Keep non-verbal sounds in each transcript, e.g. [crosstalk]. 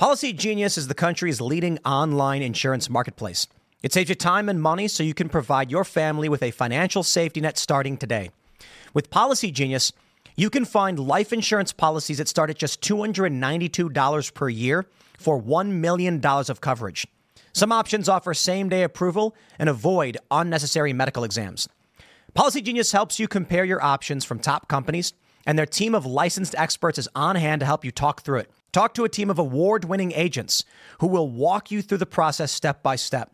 Policy Genius is the country's leading online insurance marketplace. It saves you time and money so you can provide your family with a financial safety net starting today. With Policy Genius, you can find life insurance policies that start at just $292 per year for $1 million of coverage. Some options offer same day approval and avoid unnecessary medical exams. Policy Genius helps you compare your options from top companies, and their team of licensed experts is on hand to help you talk through it. Talk to a team of award winning agents who will walk you through the process step by step.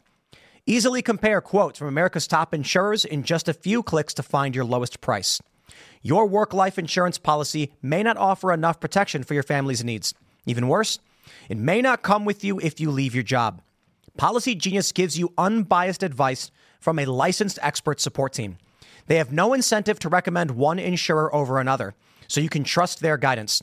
Easily compare quotes from America's top insurers in just a few clicks to find your lowest price. Your work life insurance policy may not offer enough protection for your family's needs. Even worse, it may not come with you if you leave your job. Policy Genius gives you unbiased advice from a licensed expert support team. They have no incentive to recommend one insurer over another, so you can trust their guidance.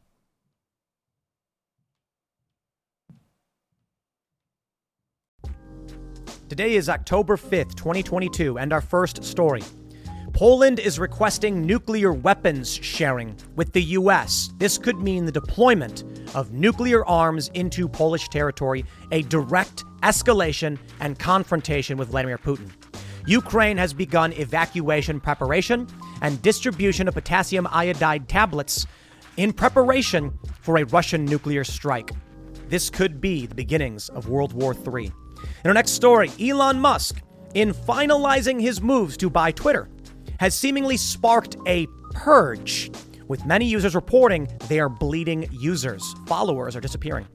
Today is October 5th, 2022, and our first story. Poland is requesting nuclear weapons sharing with the U.S. This could mean the deployment of nuclear arms into Polish territory, a direct escalation and confrontation with Vladimir Putin. Ukraine has begun evacuation preparation and distribution of potassium iodide tablets in preparation for a Russian nuclear strike. This could be the beginnings of World War III. In our next story, Elon Musk, in finalizing his moves to buy Twitter, has seemingly sparked a purge, with many users reporting they are bleeding users. Followers are disappearing.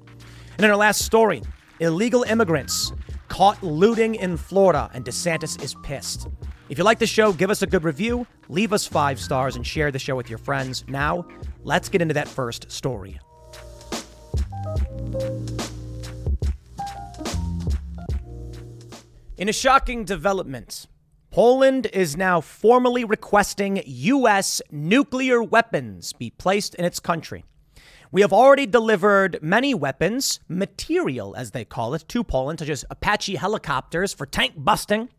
And in our last story, illegal immigrants caught looting in Florida, and DeSantis is pissed. If you like the show, give us a good review, leave us five stars, and share the show with your friends. Now, let's get into that first story. In a shocking development, Poland is now formally requesting U.S. nuclear weapons be placed in its country. We have already delivered many weapons, material as they call it, to Poland, such as Apache helicopters for tank busting.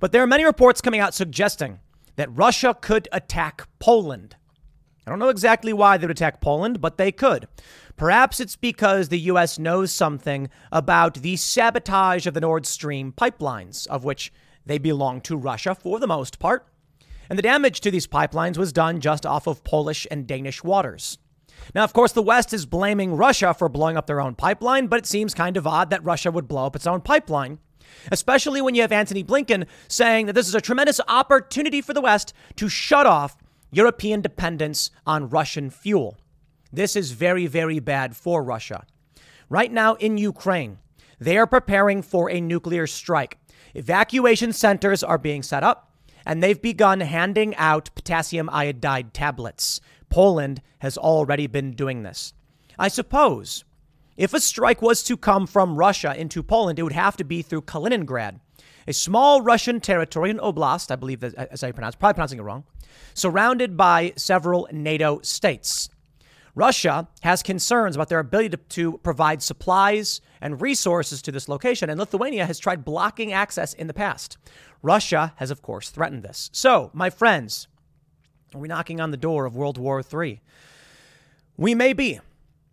But there are many reports coming out suggesting that Russia could attack Poland. I don't know exactly why they would attack Poland, but they could. Perhaps it's because the U.S. knows something about the sabotage of the Nord Stream pipelines, of which they belong to Russia for the most part. And the damage to these pipelines was done just off of Polish and Danish waters. Now, of course, the West is blaming Russia for blowing up their own pipeline, but it seems kind of odd that Russia would blow up its own pipeline, especially when you have Antony Blinken saying that this is a tremendous opportunity for the West to shut off European dependence on Russian fuel. This is very, very bad for Russia. Right now in Ukraine, they are preparing for a nuclear strike. Evacuation centers are being set up, and they've begun handing out potassium iodide tablets. Poland has already been doing this. I suppose if a strike was to come from Russia into Poland, it would have to be through Kaliningrad, a small Russian territory in Oblast, I believe as I pronounce, probably pronouncing it wrong, surrounded by several NATO states. Russia has concerns about their ability to, to, provide supplies and resources to this location, and Lithuania has tried blocking access in the past. Russia has, of course, threatened this. So, my friends, are we knocking on the door of World War III? We may be.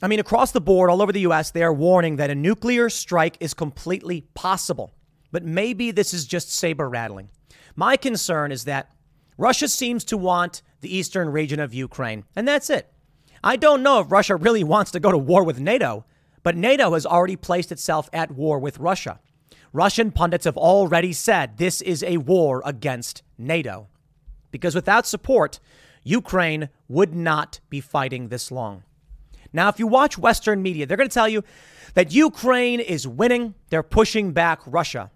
I mean, across the board, all over the US, they are warning that a nuclear strike is completely possible. But maybe this is just saber rattling. My concern is that Russia seems to want the eastern region of Ukraine, and that's it. I don't know if Russia really wants to go to war with NATO, but NATO has already placed itself at war with Russia. Russian pundits have already said this is a war against NATO. Because without support, Ukraine would not be fighting this long. Now, if you watch Western media, they're going to tell you that Ukraine is winning, they're pushing back Russia.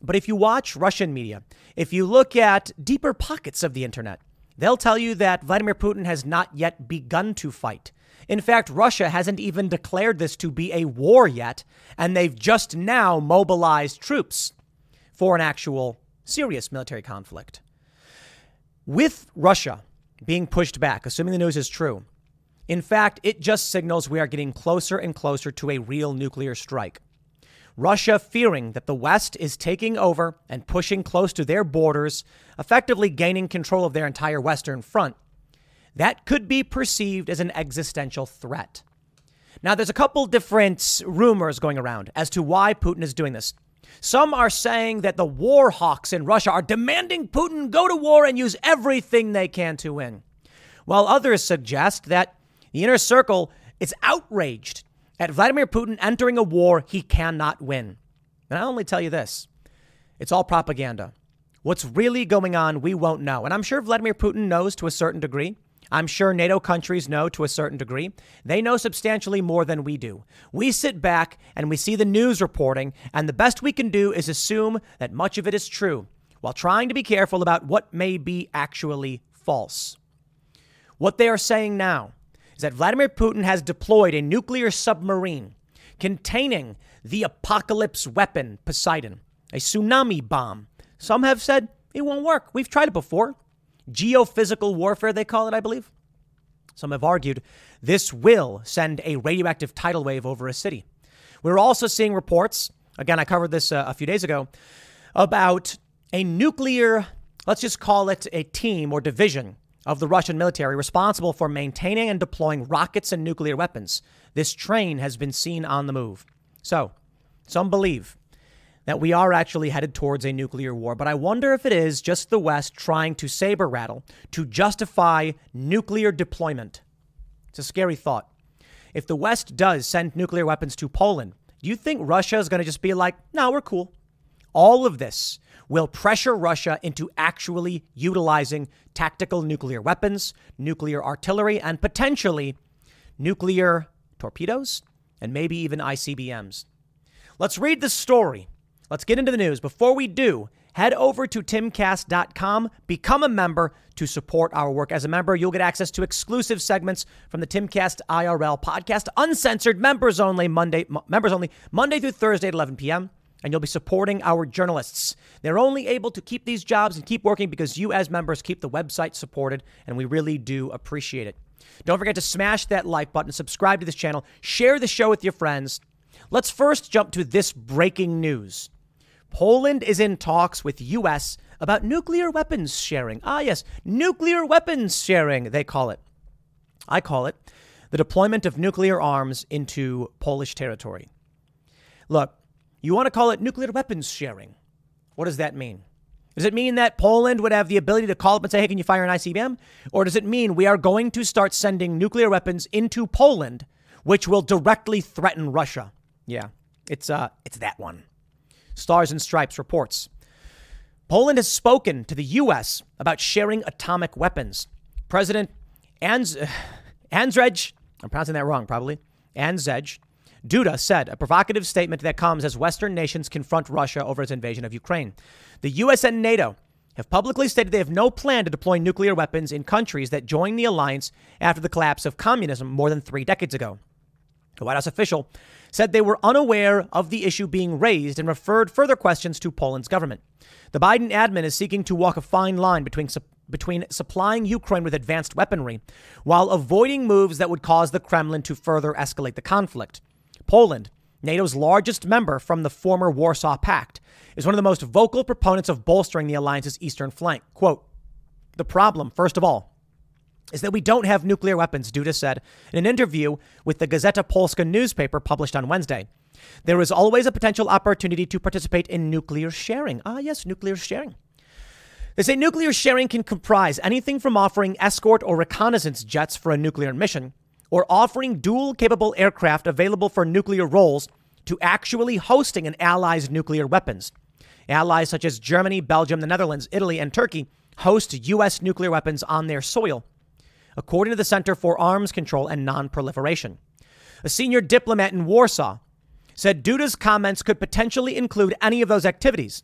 But if you watch Russian media, if you look at deeper pockets of the internet, They'll tell you that Vladimir Putin has not yet begun to fight. In fact, Russia hasn't even declared this to be a war yet, and they've just now mobilized troops for an actual serious military conflict. With Russia being pushed back, assuming the news is true, in fact, it just signals we are getting closer and closer to a real nuclear strike. Russia fearing that the West is taking over and pushing close to their borders, effectively gaining control of their entire Western front, that could be perceived as an existential threat. Now, there's a couple different rumors going around as to why Putin is doing this. Some are saying that the war hawks in Russia are demanding Putin go to war and use everything they can to win, while others suggest that the inner circle is outraged at Vladimir Putin entering a war he cannot win. And I only tell you this it's all propaganda. What's really going on, we won't know. And I'm sure Vladimir Putin knows to a certain degree. I'm sure NATO countries know to a certain degree. They know substantially more than we do. We sit back and we see the news reporting, and the best we can do is assume that much of it is true while trying to be careful about what may be actually false. What they are saying now is that Vladimir Putin has deployed a nuclear submarine containing the apocalypse weapon Poseidon, a tsunami bomb. Some have said it won't work. We've tried it before. Geophysical warfare, they call it, I believe. Some have argued this will send a radioactive tidal wave over a city. We're also seeing reports, again, I covered this uh, a few days ago, about a nuclear, let's just call it a team or division of the Russian military responsible for maintaining and deploying rockets and nuclear weapons. This train has been seen on the move. So, some believe that we are actually headed towards a nuclear war, but I wonder if it is just the West trying to saber rattle to justify nuclear deployment. It's a scary thought. If the West does send nuclear weapons to Poland, do you think Russia is going to just be like, no, we're cool? All of this will pressure Russia into actually utilizing tactical nuclear weapons, nuclear artillery, and potentially nuclear torpedoes, and maybe even ICBMs. Let's read the story Let's get into the news. Before we do, head over to timcast.com, become a member to support our work. As a member, you'll get access to exclusive segments from the Timcast IRL podcast, uncensored, members only, Monday, members only, Monday through Thursday at 11 p.m. And you'll be supporting our journalists. They're only able to keep these jobs and keep working because you, as members, keep the website supported, and we really do appreciate it. Don't forget to smash that like button, subscribe to this channel, share the show with your friends. Let's first jump to this breaking news. Poland is in talks with US about nuclear weapons sharing. Ah, yes, nuclear weapons sharing, they call it. I call it the deployment of nuclear arms into Polish territory. Look, you want to call it nuclear weapons sharing. What does that mean? Does it mean that Poland would have the ability to call up and say, hey, can you fire an ICBM? Or does it mean we are going to start sending nuclear weapons into Poland, which will directly threaten Russia? Yeah, it's, uh, it's that one. Stars and Stripes reports. Poland has spoken to the U.S. about sharing atomic weapons. President Anz- [sighs] Anzrej, I'm pronouncing that wrong probably, Anzej Duda said, a provocative statement that comes as Western nations confront Russia over its invasion of Ukraine. The U.S. and NATO have publicly stated they have no plan to deploy nuclear weapons in countries that joined the alliance after the collapse of communism more than three decades ago. The White House official said they were unaware of the issue being raised and referred further questions to Poland's government. The Biden admin is seeking to walk a fine line between between supplying Ukraine with advanced weaponry while avoiding moves that would cause the Kremlin to further escalate the conflict. Poland, NATO's largest member from the former Warsaw Pact, is one of the most vocal proponents of bolstering the alliance's eastern flank. Quote, the problem, first of all, is that we don't have nuclear weapons, Duda said in an interview with the Gazeta Polska newspaper published on Wednesday. There is always a potential opportunity to participate in nuclear sharing. Ah, yes, nuclear sharing. They say nuclear sharing can comprise anything from offering escort or reconnaissance jets for a nuclear mission, or offering dual capable aircraft available for nuclear roles, to actually hosting an ally's nuclear weapons. Allies such as Germany, Belgium, the Netherlands, Italy, and Turkey host U.S. nuclear weapons on their soil according to the Center for Arms Control and Nonproliferation. A senior diplomat in Warsaw said Duda's comments could potentially include any of those activities.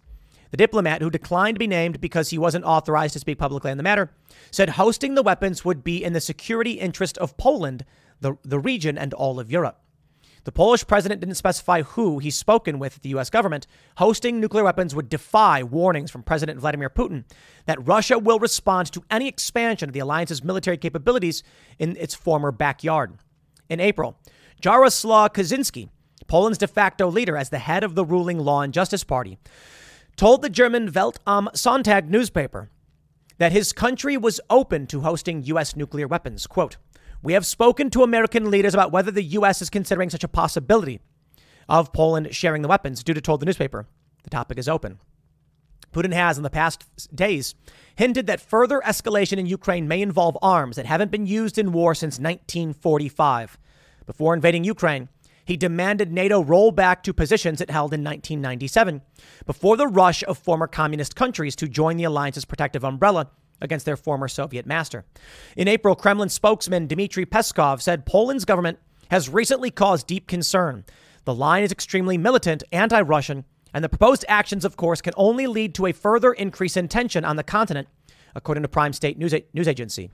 The diplomat, who declined to be named because he wasn't authorized to speak publicly on the matter, said hosting the weapons would be in the security interest of Poland, the, the region, and all of Europe. The Polish president didn't specify who he's spoken with at the U.S. government. Hosting nuclear weapons would defy warnings from President Vladimir Putin that Russia will respond to any expansion of the alliance's military capabilities in its former backyard. In April, Jaroslaw Kaczynski, Poland's de facto leader as the head of the ruling Law and Justice Party, told the German Welt am Sonntag newspaper that his country was open to hosting U.S. nuclear weapons. Quote, we have spoken to American leaders about whether the U.S. is considering such a possibility of Poland sharing the weapons. Duda told the newspaper the topic is open. Putin has, in the past days, hinted that further escalation in Ukraine may involve arms that haven't been used in war since 1945. Before invading Ukraine, he demanded NATO roll back to positions it held in 1997, before the rush of former communist countries to join the alliance's protective umbrella against their former Soviet master. In April, Kremlin spokesman Dmitry Peskov said Poland's government has recently caused deep concern. The line is extremely militant, anti Russian, and the proposed actions, of course, can only lead to a further increase in tension on the continent, according to Prime State News, News Agency.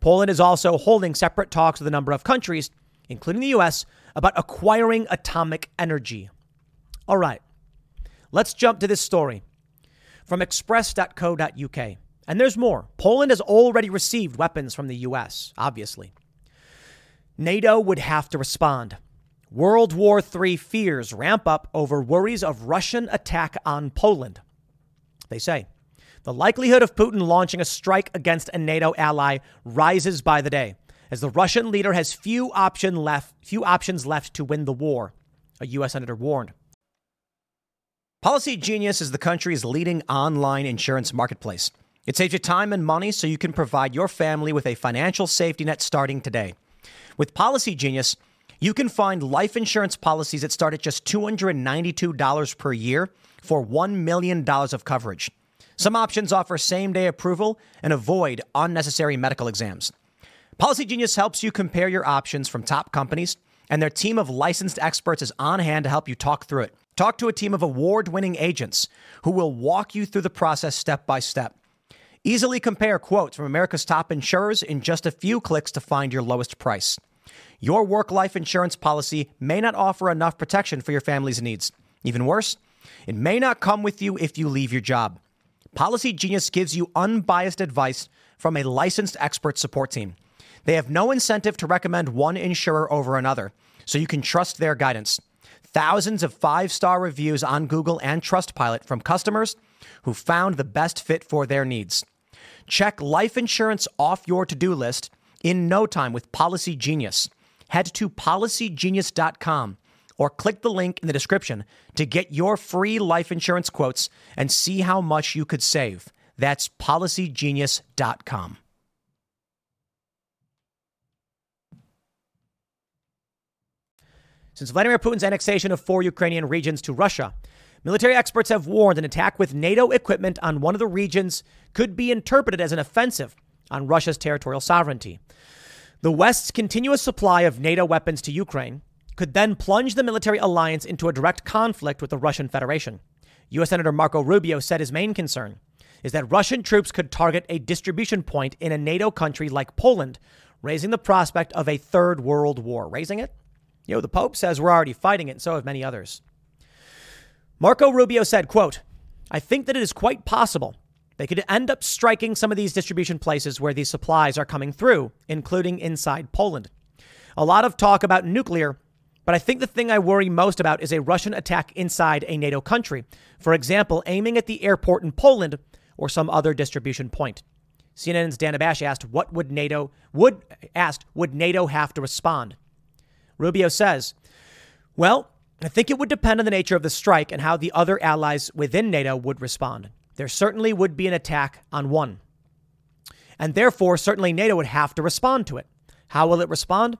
Poland is also holding separate talks with a number of countries, including the U.S., about acquiring atomic energy. All right, let's jump to this story from express.co.uk. And there's more. Poland has already received weapons from the U.S., obviously. NATO would have to respond. World War III fears ramp up over worries of Russian attack on Poland. They say the likelihood of Putin launching a strike against a NATO ally rises by the day, as the Russian leader has few option left, few options left to win the war. A U.S. senator warned. Policy Genius is the country's leading online insurance marketplace. It saves you time and money so you can provide your family with a financial safety net starting today. With Policy Genius, you can find life insurance policies that start at just $292 per year for $1 million of coverage. Some options offer same day approval and avoid unnecessary medical exams. Policy Genius helps you compare your options from top companies, and their team of licensed experts is on hand to help you talk through it. Talk to a team of award winning agents who will walk you through the process step by step. Easily compare quotes from America's top insurers in just a few clicks to find your lowest price. Your work life insurance policy may not offer enough protection for your family's needs. Even worse, it may not come with you if you leave your job. Policy Genius gives you unbiased advice from a licensed expert support team. They have no incentive to recommend one insurer over another, so you can trust their guidance. Thousands of five star reviews on Google and Trustpilot from customers who found the best fit for their needs. Check life insurance off your to do list in no time with Policy Genius. Head to policygenius.com or click the link in the description to get your free life insurance quotes and see how much you could save. That's policygenius.com. Since Vladimir Putin's annexation of four Ukrainian regions to Russia, Military experts have warned an attack with NATO equipment on one of the regions could be interpreted as an offensive on Russia's territorial sovereignty. The West's continuous supply of NATO weapons to Ukraine could then plunge the military alliance into a direct conflict with the Russian Federation. U.S. Senator Marco Rubio said his main concern is that Russian troops could target a distribution point in a NATO country like Poland, raising the prospect of a third world war. Raising it? You know, the Pope says we're already fighting it, and so have many others. Marco Rubio said, quote, I think that it is quite possible they could end up striking some of these distribution places where these supplies are coming through, including inside Poland. A lot of talk about nuclear, but I think the thing I worry most about is a Russian attack inside a NATO country. For example, aiming at the airport in Poland or some other distribution point. CNN's Dana Bash asked, "What would NATO would asked would NATO have to respond?" Rubio says, "Well, I think it would depend on the nature of the strike and how the other allies within NATO would respond. There certainly would be an attack on one. And therefore, certainly NATO would have to respond to it. How will it respond?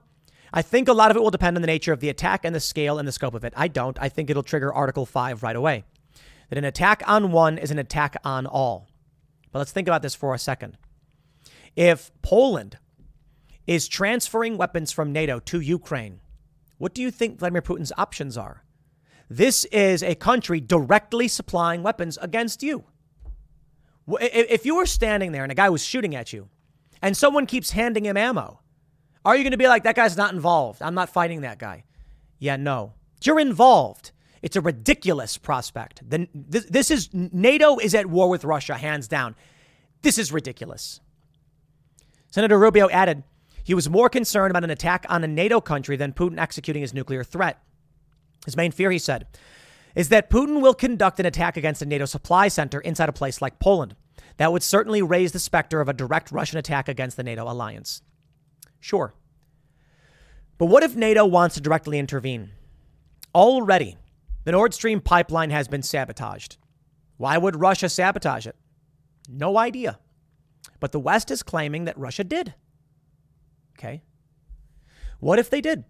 I think a lot of it will depend on the nature of the attack and the scale and the scope of it. I don't. I think it'll trigger Article 5 right away. That an attack on one is an attack on all. But let's think about this for a second. If Poland is transferring weapons from NATO to Ukraine, what do you think Vladimir Putin's options are? This is a country directly supplying weapons against you. If you were standing there and a guy was shooting at you and someone keeps handing him ammo, are you going to be like, that guy's not involved? I'm not fighting that guy. Yeah, no. You're involved. It's a ridiculous prospect. This, this is NATO is at war with Russia, hands down. This is ridiculous. Senator Rubio added he was more concerned about an attack on a NATO country than Putin executing his nuclear threat. His main fear, he said, is that Putin will conduct an attack against a NATO supply center inside a place like Poland. That would certainly raise the specter of a direct Russian attack against the NATO alliance. Sure. But what if NATO wants to directly intervene? Already, the Nord Stream pipeline has been sabotaged. Why would Russia sabotage it? No idea. But the West is claiming that Russia did. Okay. What if they did?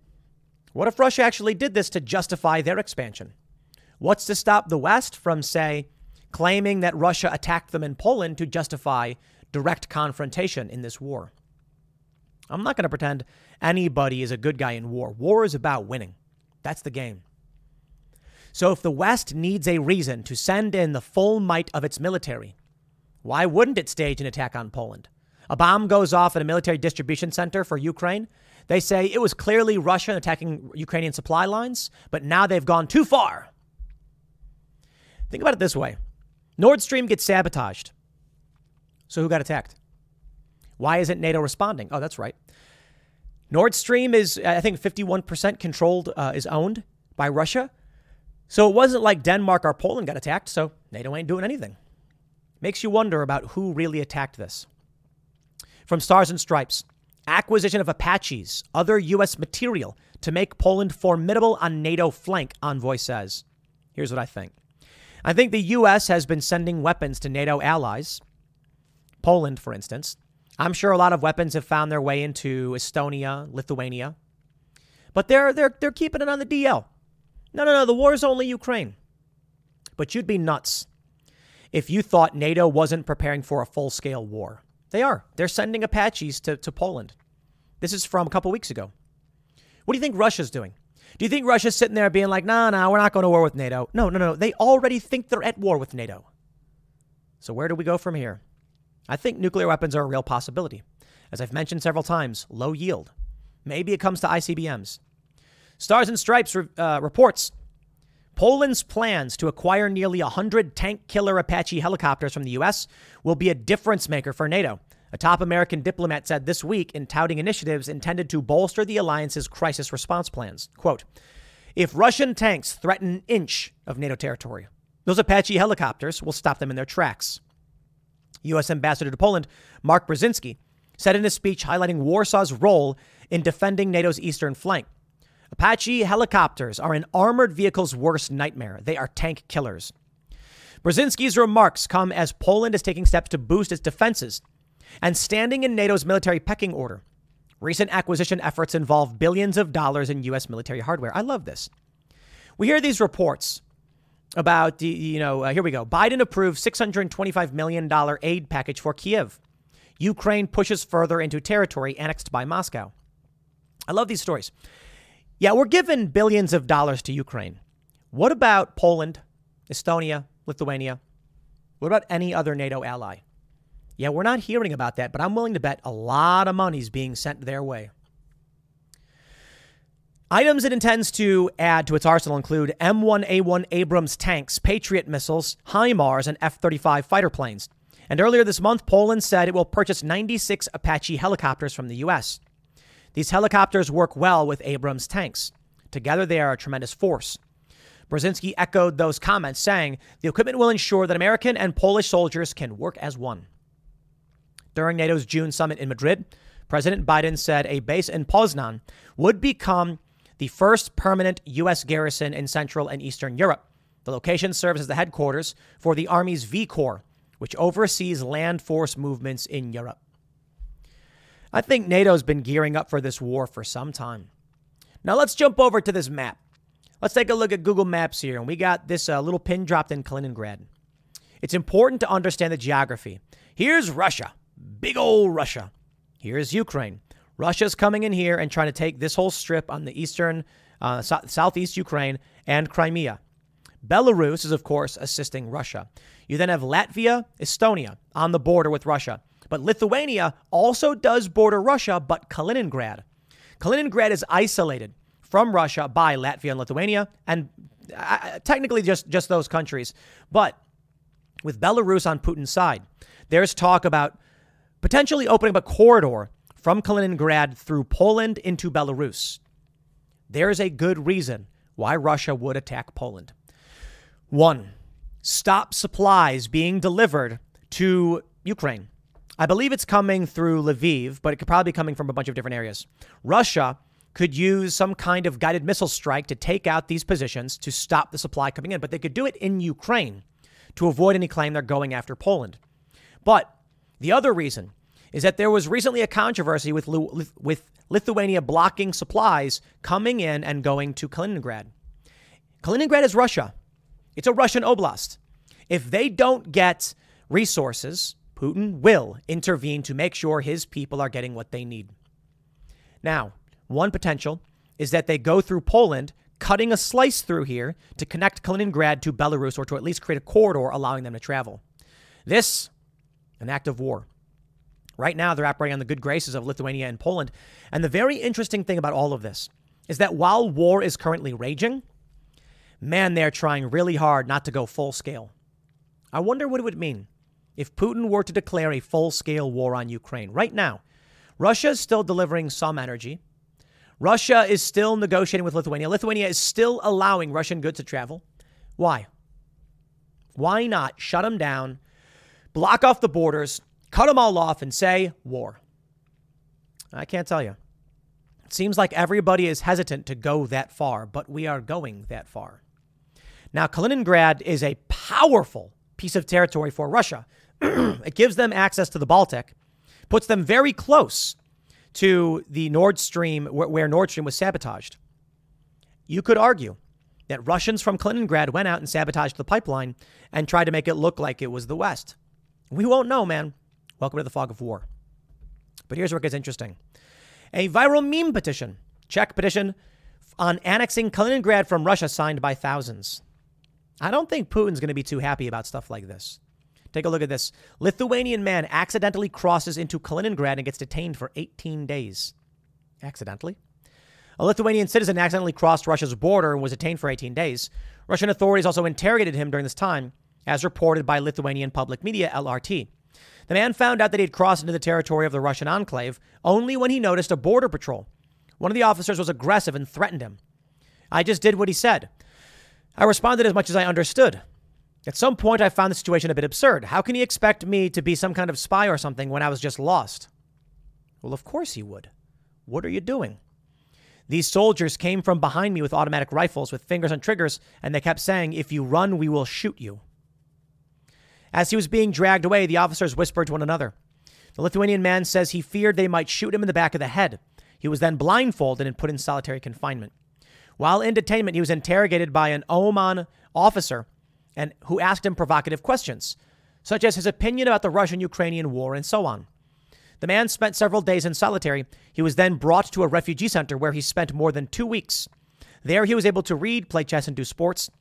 What if Russia actually did this to justify their expansion? What's to stop the West from, say, claiming that Russia attacked them in Poland to justify direct confrontation in this war? I'm not going to pretend anybody is a good guy in war. War is about winning. That's the game. So if the West needs a reason to send in the full might of its military, why wouldn't it stage an attack on Poland? A bomb goes off at a military distribution center for Ukraine. They say it was clearly Russia attacking Ukrainian supply lines, but now they've gone too far. Think about it this way Nord Stream gets sabotaged. So who got attacked? Why isn't NATO responding? Oh, that's right. Nord Stream is, I think, 51% controlled, uh, is owned by Russia. So it wasn't like Denmark or Poland got attacked, so NATO ain't doing anything. Makes you wonder about who really attacked this. From Stars and Stripes acquisition of Apaches, other U.S. material to make Poland formidable on NATO flank, Envoy says. Here's what I think I think the U.S. has been sending weapons to NATO allies, Poland, for instance. I'm sure a lot of weapons have found their way into Estonia, Lithuania, but they're, they're, they're keeping it on the DL. No, no, no, the war is only Ukraine. But you'd be nuts if you thought NATO wasn't preparing for a full scale war. They are. They're sending Apaches to, to Poland. This is from a couple weeks ago. What do you think Russia's doing? Do you think Russia's sitting there being like, nah, nah, we're not going to war with NATO? No, no, no. They already think they're at war with NATO. So where do we go from here? I think nuclear weapons are a real possibility. As I've mentioned several times, low yield. Maybe it comes to ICBMs. Stars and Stripes uh, reports Poland's plans to acquire nearly 100 tank killer Apache helicopters from the U.S. will be a difference maker for NATO. A top American diplomat said this week in touting initiatives intended to bolster the alliance's crisis response plans. Quote, if Russian tanks threaten an inch of NATO territory, those Apache helicopters will stop them in their tracks. U.S. Ambassador to Poland, Mark Brzezinski, said in a speech highlighting Warsaw's role in defending NATO's eastern flank. Apache helicopters are an armored vehicle's worst nightmare. They are tank killers. Brzezinski's remarks come as Poland is taking steps to boost its defenses and standing in NATO's military pecking order. Recent acquisition efforts involve billions of dollars in U.S. military hardware. I love this. We hear these reports about the, you know, uh, here we go. Biden approved $625 million aid package for Kiev. Ukraine pushes further into territory annexed by Moscow. I love these stories. Yeah, we're giving billions of dollars to Ukraine. What about Poland, Estonia, Lithuania? What about any other NATO ally? Yeah, we're not hearing about that, but I'm willing to bet a lot of money is being sent their way. Items it intends to add to its arsenal include M1A1 Abrams tanks, Patriot missiles, HIMARS, and F 35 fighter planes. And earlier this month, Poland said it will purchase 96 Apache helicopters from the U.S. These helicopters work well with Abrams tanks. Together, they are a tremendous force. Brzezinski echoed those comments, saying the equipment will ensure that American and Polish soldiers can work as one. During NATO's June summit in Madrid, President Biden said a base in Poznan would become the first permanent U.S. garrison in Central and Eastern Europe. The location serves as the headquarters for the Army's V Corps, which oversees land force movements in Europe. I think NATO's been gearing up for this war for some time. Now let's jump over to this map. Let's take a look at Google Maps here, and we got this uh, little pin dropped in Kaliningrad. It's important to understand the geography. Here's Russia, big old Russia. Here's Ukraine. Russia's coming in here and trying to take this whole strip on the eastern, uh, so- southeast Ukraine and Crimea. Belarus is, of course, assisting Russia. You then have Latvia, Estonia on the border with Russia. But Lithuania also does border Russia, but Kaliningrad. Kaliningrad is isolated from Russia by Latvia and Lithuania, and uh, technically just, just those countries. But with Belarus on Putin's side, there's talk about potentially opening up a corridor from Kaliningrad through Poland into Belarus. There's a good reason why Russia would attack Poland. One, stop supplies being delivered to Ukraine. I believe it's coming through Lviv, but it could probably be coming from a bunch of different areas. Russia could use some kind of guided missile strike to take out these positions to stop the supply coming in, but they could do it in Ukraine to avoid any claim they're going after Poland. But the other reason is that there was recently a controversy with, with Lithuania blocking supplies coming in and going to Kaliningrad. Kaliningrad is Russia. It's a Russian oblast. If they don't get resources, Putin will intervene to make sure his people are getting what they need. Now, one potential is that they go through Poland, cutting a slice through here to connect Kaliningrad to Belarus or to at least create a corridor allowing them to travel. This, an act of war. Right now, they're operating on the good graces of Lithuania and Poland. And the very interesting thing about all of this is that while war is currently raging, man, they're trying really hard not to go full scale. I wonder what it would mean if Putin were to declare a full scale war on Ukraine. Right now, Russia is still delivering some energy. Russia is still negotiating with Lithuania. Lithuania is still allowing Russian goods to travel. Why? Why not shut them down, block off the borders, cut them all off, and say war? I can't tell you. It seems like everybody is hesitant to go that far, but we are going that far. Now, Kaliningrad is a powerful piece of territory for Russia. [clears throat] it gives them access to the Baltic, puts them very close to the Nord Stream, where Nord Stream was sabotaged. You could argue that Russians from Kaliningrad went out and sabotaged the pipeline and tried to make it look like it was the West. We won't know, man. Welcome to the fog of war. But here's where it gets interesting a viral meme petition, Czech petition on annexing Kaliningrad from Russia, signed by thousands. I don't think Putin's going to be too happy about stuff like this. Take a look at this. Lithuanian man accidentally crosses into Kaliningrad and gets detained for 18 days. Accidentally? A Lithuanian citizen accidentally crossed Russia's border and was detained for 18 days. Russian authorities also interrogated him during this time, as reported by Lithuanian public media LRT. The man found out that he had crossed into the territory of the Russian enclave only when he noticed a border patrol. One of the officers was aggressive and threatened him. I just did what he said. I responded as much as I understood. At some point, I found the situation a bit absurd. How can he expect me to be some kind of spy or something when I was just lost? Well, of course he would. What are you doing? These soldiers came from behind me with automatic rifles with fingers on triggers, and they kept saying, If you run, we will shoot you. As he was being dragged away, the officers whispered to one another. The Lithuanian man says he feared they might shoot him in the back of the head. He was then blindfolded and put in solitary confinement. While in detainment, he was interrogated by an OMON officer and who asked him provocative questions, such as his opinion about the Russian Ukrainian war and so on. The man spent several days in solitary. He was then brought to a refugee center where he spent more than two weeks. There, he was able to read, play chess, and do sports.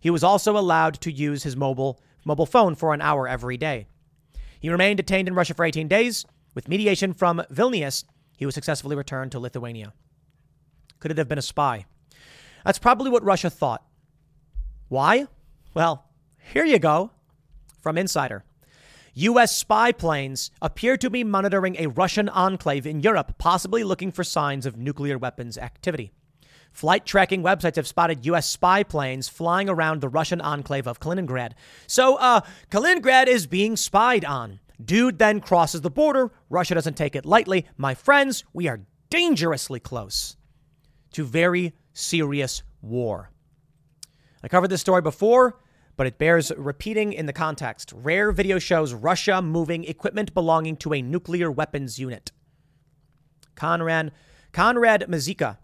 He was also allowed to use his mobile, mobile phone for an hour every day. He remained detained in Russia for 18 days. With mediation from Vilnius, he was successfully returned to Lithuania. Could it have been a spy? That's probably what Russia thought. Why? Well, here you go from Insider. U.S. spy planes appear to be monitoring a Russian enclave in Europe, possibly looking for signs of nuclear weapons activity. Flight tracking websites have spotted U.S. spy planes flying around the Russian enclave of Kaliningrad. So, uh, Kaliningrad is being spied on. Dude then crosses the border. Russia doesn't take it lightly. My friends, we are dangerously close to very serious war. I covered this story before, but it bears repeating in the context. Rare video shows Russia moving equipment belonging to a nuclear weapons unit. Conrad, Konrad Muzyka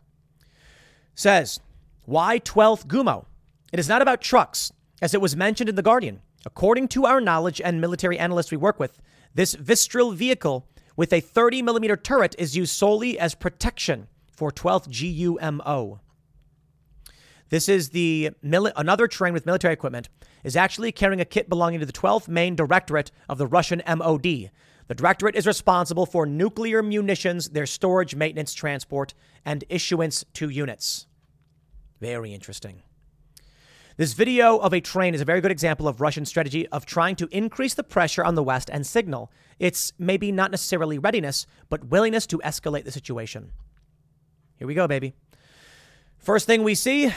says, Why 12th GUMO? It is not about trucks, as it was mentioned in The Guardian. According to our knowledge and military analysts we work with, this Vystrel vehicle with a 30 millimeter turret is used solely as protection for 12th GUMO. This is the mili- another train with military equipment is actually carrying a kit belonging to the 12th Main Directorate of the Russian MOD. The directorate is responsible for nuclear munitions, their storage, maintenance, transport, and issuance to units. Very interesting. This video of a train is a very good example of Russian strategy of trying to increase the pressure on the West and signal its maybe not necessarily readiness, but willingness to escalate the situation. Here we go, baby. First thing we see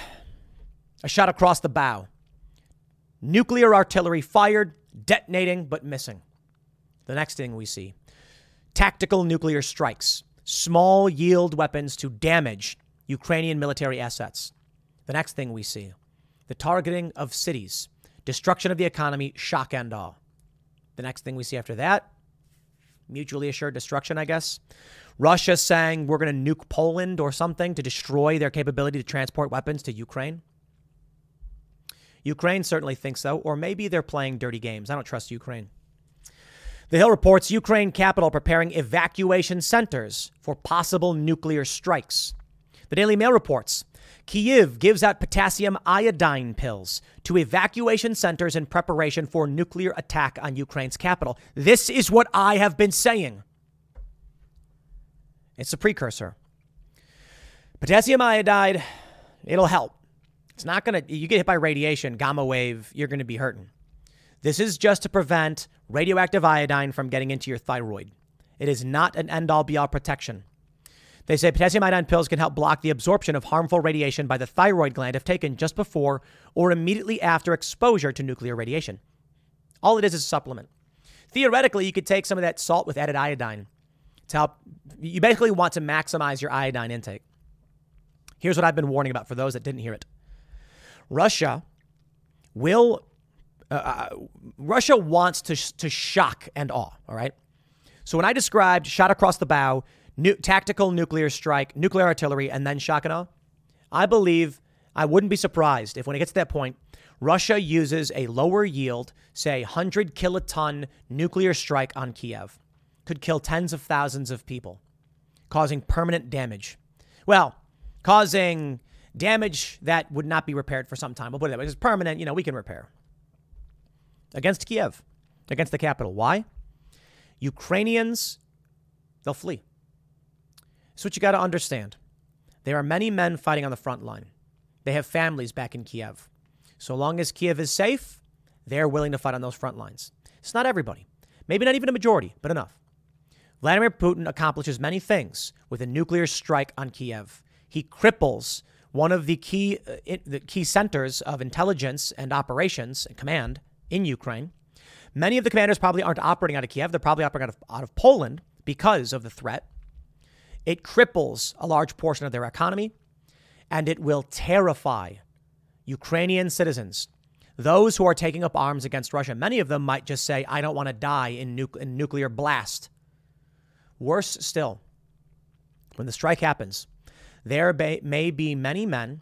a shot across the bow. Nuclear artillery fired, detonating, but missing. The next thing we see tactical nuclear strikes, small yield weapons to damage Ukrainian military assets. The next thing we see the targeting of cities, destruction of the economy, shock and awe. The next thing we see after that, mutually assured destruction, I guess. Russia saying we're going to nuke Poland or something to destroy their capability to transport weapons to Ukraine. Ukraine certainly thinks so, or maybe they're playing dirty games. I don't trust Ukraine. The Hill reports Ukraine capital preparing evacuation centers for possible nuclear strikes. The Daily Mail reports Kyiv gives out potassium iodine pills to evacuation centers in preparation for nuclear attack on Ukraine's capital. This is what I have been saying. It's a precursor. Potassium iodide, it'll help. It's not going to, you get hit by radiation, gamma wave, you're going to be hurting. This is just to prevent radioactive iodine from getting into your thyroid. It is not an end all be all protection. They say potassium iodine pills can help block the absorption of harmful radiation by the thyroid gland if taken just before or immediately after exposure to nuclear radiation. All it is is a supplement. Theoretically, you could take some of that salt with added iodine to help. You basically want to maximize your iodine intake. Here's what I've been warning about for those that didn't hear it Russia will. Uh, uh Russia wants to, to shock and awe, all right? So when I described shot across the bow, nu- tactical nuclear strike, nuclear artillery, and then shock and awe, I believe I wouldn't be surprised if when it gets to that point, Russia uses a lower yield, say 100 kiloton nuclear strike on Kiev. Could kill tens of thousands of people, causing permanent damage. Well, causing damage that would not be repaired for some time. We'll put it that way. It's permanent, you know, we can repair. Against Kiev, against the capital. Why? Ukrainians, they'll flee. That's what you got to understand. There are many men fighting on the front line. They have families back in Kiev. So long as Kiev is safe, they're willing to fight on those front lines. It's not everybody, maybe not even a majority, but enough. Vladimir Putin accomplishes many things with a nuclear strike on Kiev. He cripples one of the key, uh, the key centers of intelligence and operations and command in Ukraine. Many of the commanders probably aren't operating out of Kiev. They're probably operating out of, out of Poland because of the threat. It cripples a large portion of their economy and it will terrify Ukrainian citizens. Those who are taking up arms against Russia, many of them might just say, I don't want to die in, nu- in nuclear blast. Worse still, when the strike happens, there may be many men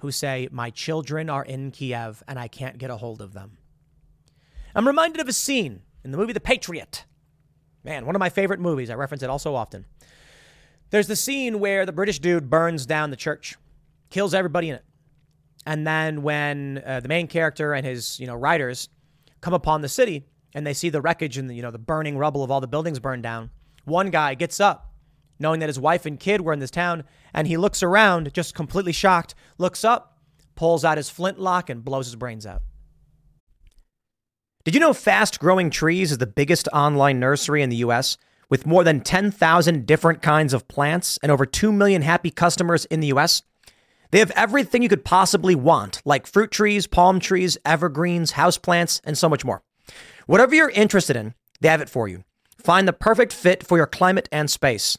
who say, My children are in Kiev and I can't get a hold of them. I'm reminded of a scene in the movie The Patriot. Man, one of my favorite movies. I reference it all so often. There's the scene where the British dude burns down the church, kills everybody in it. And then when uh, the main character and his, you know, riders come upon the city and they see the wreckage and the, you know, the burning rubble of all the buildings burned down, one guy gets up knowing that his wife and kid were in this town and he looks around just completely shocked, looks up, pulls out his flintlock and blows his brains out. Did you know Fast Growing Trees is the biggest online nursery in the US? With more than 10,000 different kinds of plants and over 2 million happy customers in the US, they have everything you could possibly want, like fruit trees, palm trees, evergreens, houseplants, and so much more. Whatever you're interested in, they have it for you. Find the perfect fit for your climate and space.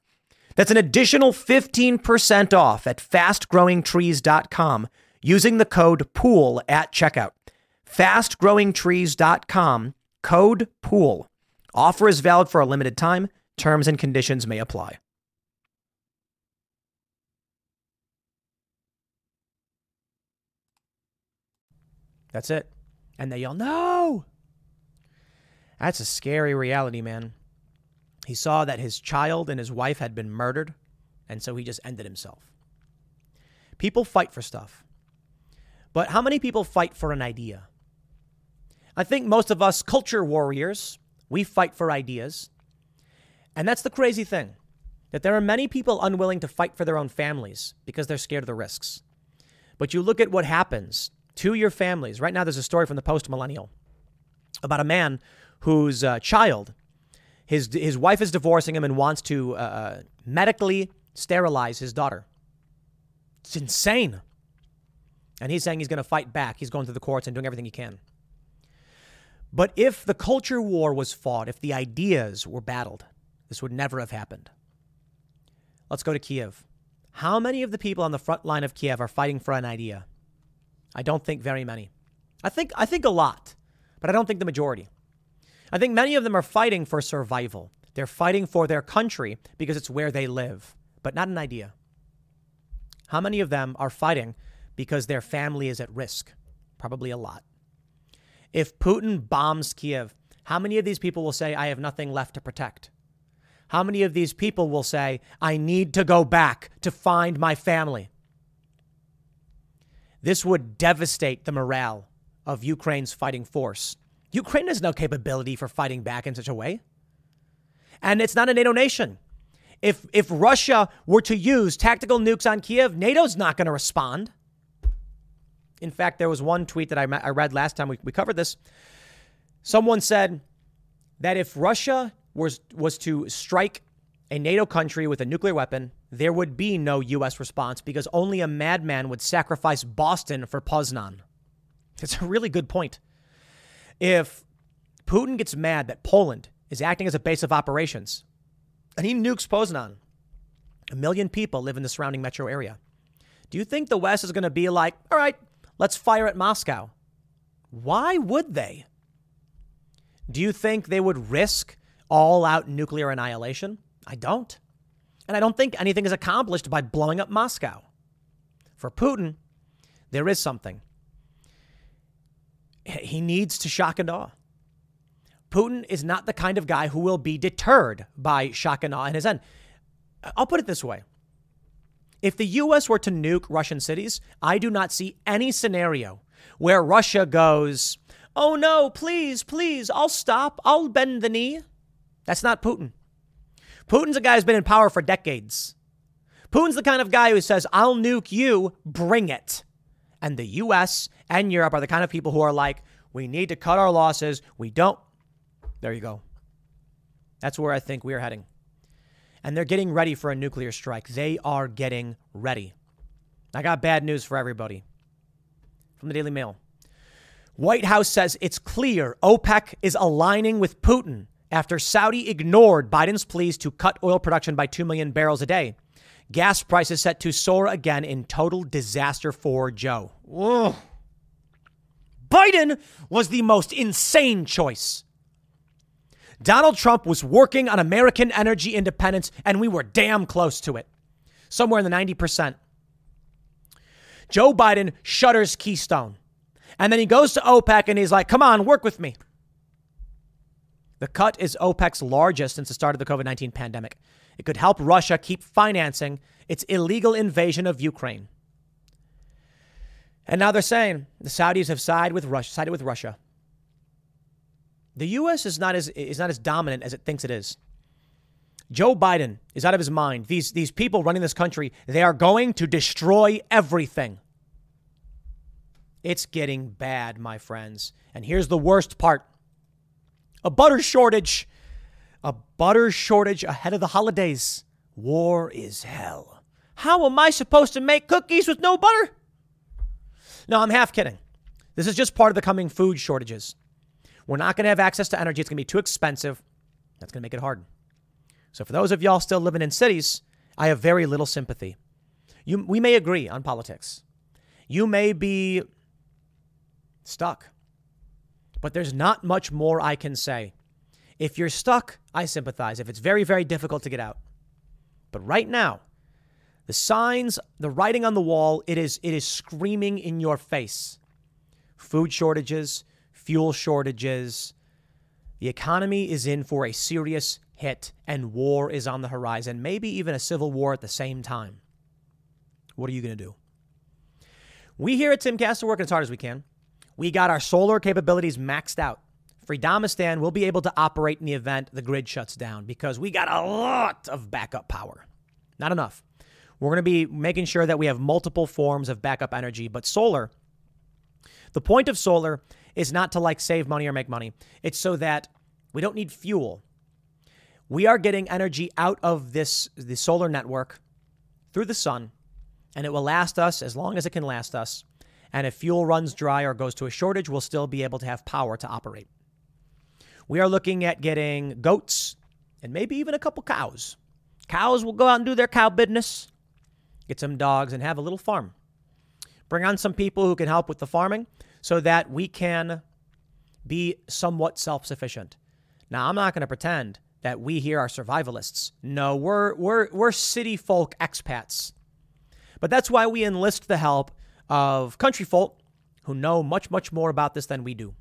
That's an additional 15% off at fastgrowingtrees.com using the code POOL at checkout. Fastgrowingtrees.com, code POOL. Offer is valid for a limited time. Terms and conditions may apply. That's it. And they yell, no. That's a scary reality, man. He saw that his child and his wife had been murdered, and so he just ended himself. People fight for stuff. But how many people fight for an idea? I think most of us culture warriors, we fight for ideas. And that's the crazy thing that there are many people unwilling to fight for their own families because they're scared of the risks. But you look at what happens to your families. Right now, there's a story from the post millennial about a man whose uh, child, his, his wife is divorcing him and wants to uh, uh medically sterilize his daughter. It's insane. And he's saying he's going to fight back. He's going to the courts and doing everything he can. But if the culture war was fought, if the ideas were battled, this would never have happened. Let's go to Kiev. How many of the people on the front line of Kiev are fighting for an idea? I don't think very many. I think I think a lot, but I don't think the majority. I think many of them are fighting for survival. They're fighting for their country because it's where they live, but not an idea. How many of them are fighting because their family is at risk? Probably a lot. If Putin bombs Kiev, how many of these people will say, I have nothing left to protect? How many of these people will say, I need to go back to find my family? This would devastate the morale of Ukraine's fighting force. Ukraine has no capability for fighting back in such a way. And it's not a NATO nation. If, if Russia were to use tactical nukes on Kiev, NATO's not going to respond. In fact, there was one tweet that I, I read last time we, we covered this. Someone said that if Russia was, was to strike a NATO country with a nuclear weapon, there would be no U.S. response because only a madman would sacrifice Boston for Poznan. It's a really good point. If Putin gets mad that Poland is acting as a base of operations and he nukes Poznan, a million people live in the surrounding metro area. Do you think the West is going to be like, all right, Let's fire at Moscow. Why would they? Do you think they would risk all out nuclear annihilation? I don't. And I don't think anything is accomplished by blowing up Moscow. For Putin, there is something. He needs to shock and awe. Putin is not the kind of guy who will be deterred by shock and awe in his end. I'll put it this way if the U.S. were to nuke Russian cities, I do not see any scenario where Russia goes, oh no, please, please, I'll stop, I'll bend the knee. That's not Putin. Putin's a guy who's been in power for decades. Putin's the kind of guy who says, I'll nuke you, bring it. And the US and Europe are the kind of people who are like, we need to cut our losses. We don't. There you go. That's where I think we are heading and they're getting ready for a nuclear strike. They are getting ready. I got bad news for everybody from the Daily Mail. White House says it's clear OPEC is aligning with Putin after Saudi ignored Biden's pleas to cut oil production by 2 million barrels a day. Gas prices set to soar again in total disaster for Joe. Whoa. Biden was the most insane choice. Donald Trump was working on American energy independence, and we were damn close to it, somewhere in the 90%. Joe Biden shutters Keystone. And then he goes to OPEC and he's like, come on, work with me. The cut is OPEC's largest since the start of the COVID 19 pandemic. It could help Russia keep financing its illegal invasion of Ukraine. And now they're saying the Saudis have sided with Russia, sided with Russia. The U.S. is not as is not as dominant as it thinks it is. Joe Biden is out of his mind. These these people running this country, they are going to destroy everything. It's getting bad, my friends. And here's the worst part. A butter shortage. A butter shortage ahead of the holidays. War is hell. How am I supposed to make cookies with no butter? No, I'm half kidding. This is just part of the coming food shortages. We're not going to have access to energy. It's going to be too expensive. That's going to make it hard. So, for those of y'all still living in cities, I have very little sympathy. You, we may agree on politics. You may be stuck, but there's not much more I can say. If you're stuck, I sympathize. If it's very, very difficult to get out. But right now, the signs, the writing on the wall, it is, it is screaming in your face. food shortages, fuel shortages. The economy is in for a serious hit, and war is on the horizon, maybe even a civil war at the same time. What are you going to do? We here at Timcast are working as hard as we can. We got our solar capabilities maxed out. Freedomistan will be able to operate in the event the grid shuts down because we got a lot of backup power. Not enough. We're going to be making sure that we have multiple forms of backup energy, but solar, the point of solar is not to like save money or make money. It's so that we don't need fuel. We are getting energy out of this the solar network through the sun, and it will last us as long as it can last us. And if fuel runs dry or goes to a shortage, we'll still be able to have power to operate. We are looking at getting goats and maybe even a couple cows. Cows will go out and do their cow business, get some dogs, and have a little farm. Bring on some people who can help with the farming so that we can be somewhat self sufficient. Now, I'm not going to pretend that we here are survivalists. No, we're, we're, we're city folk expats. But that's why we enlist the help of country folk who know much, much more about this than we do.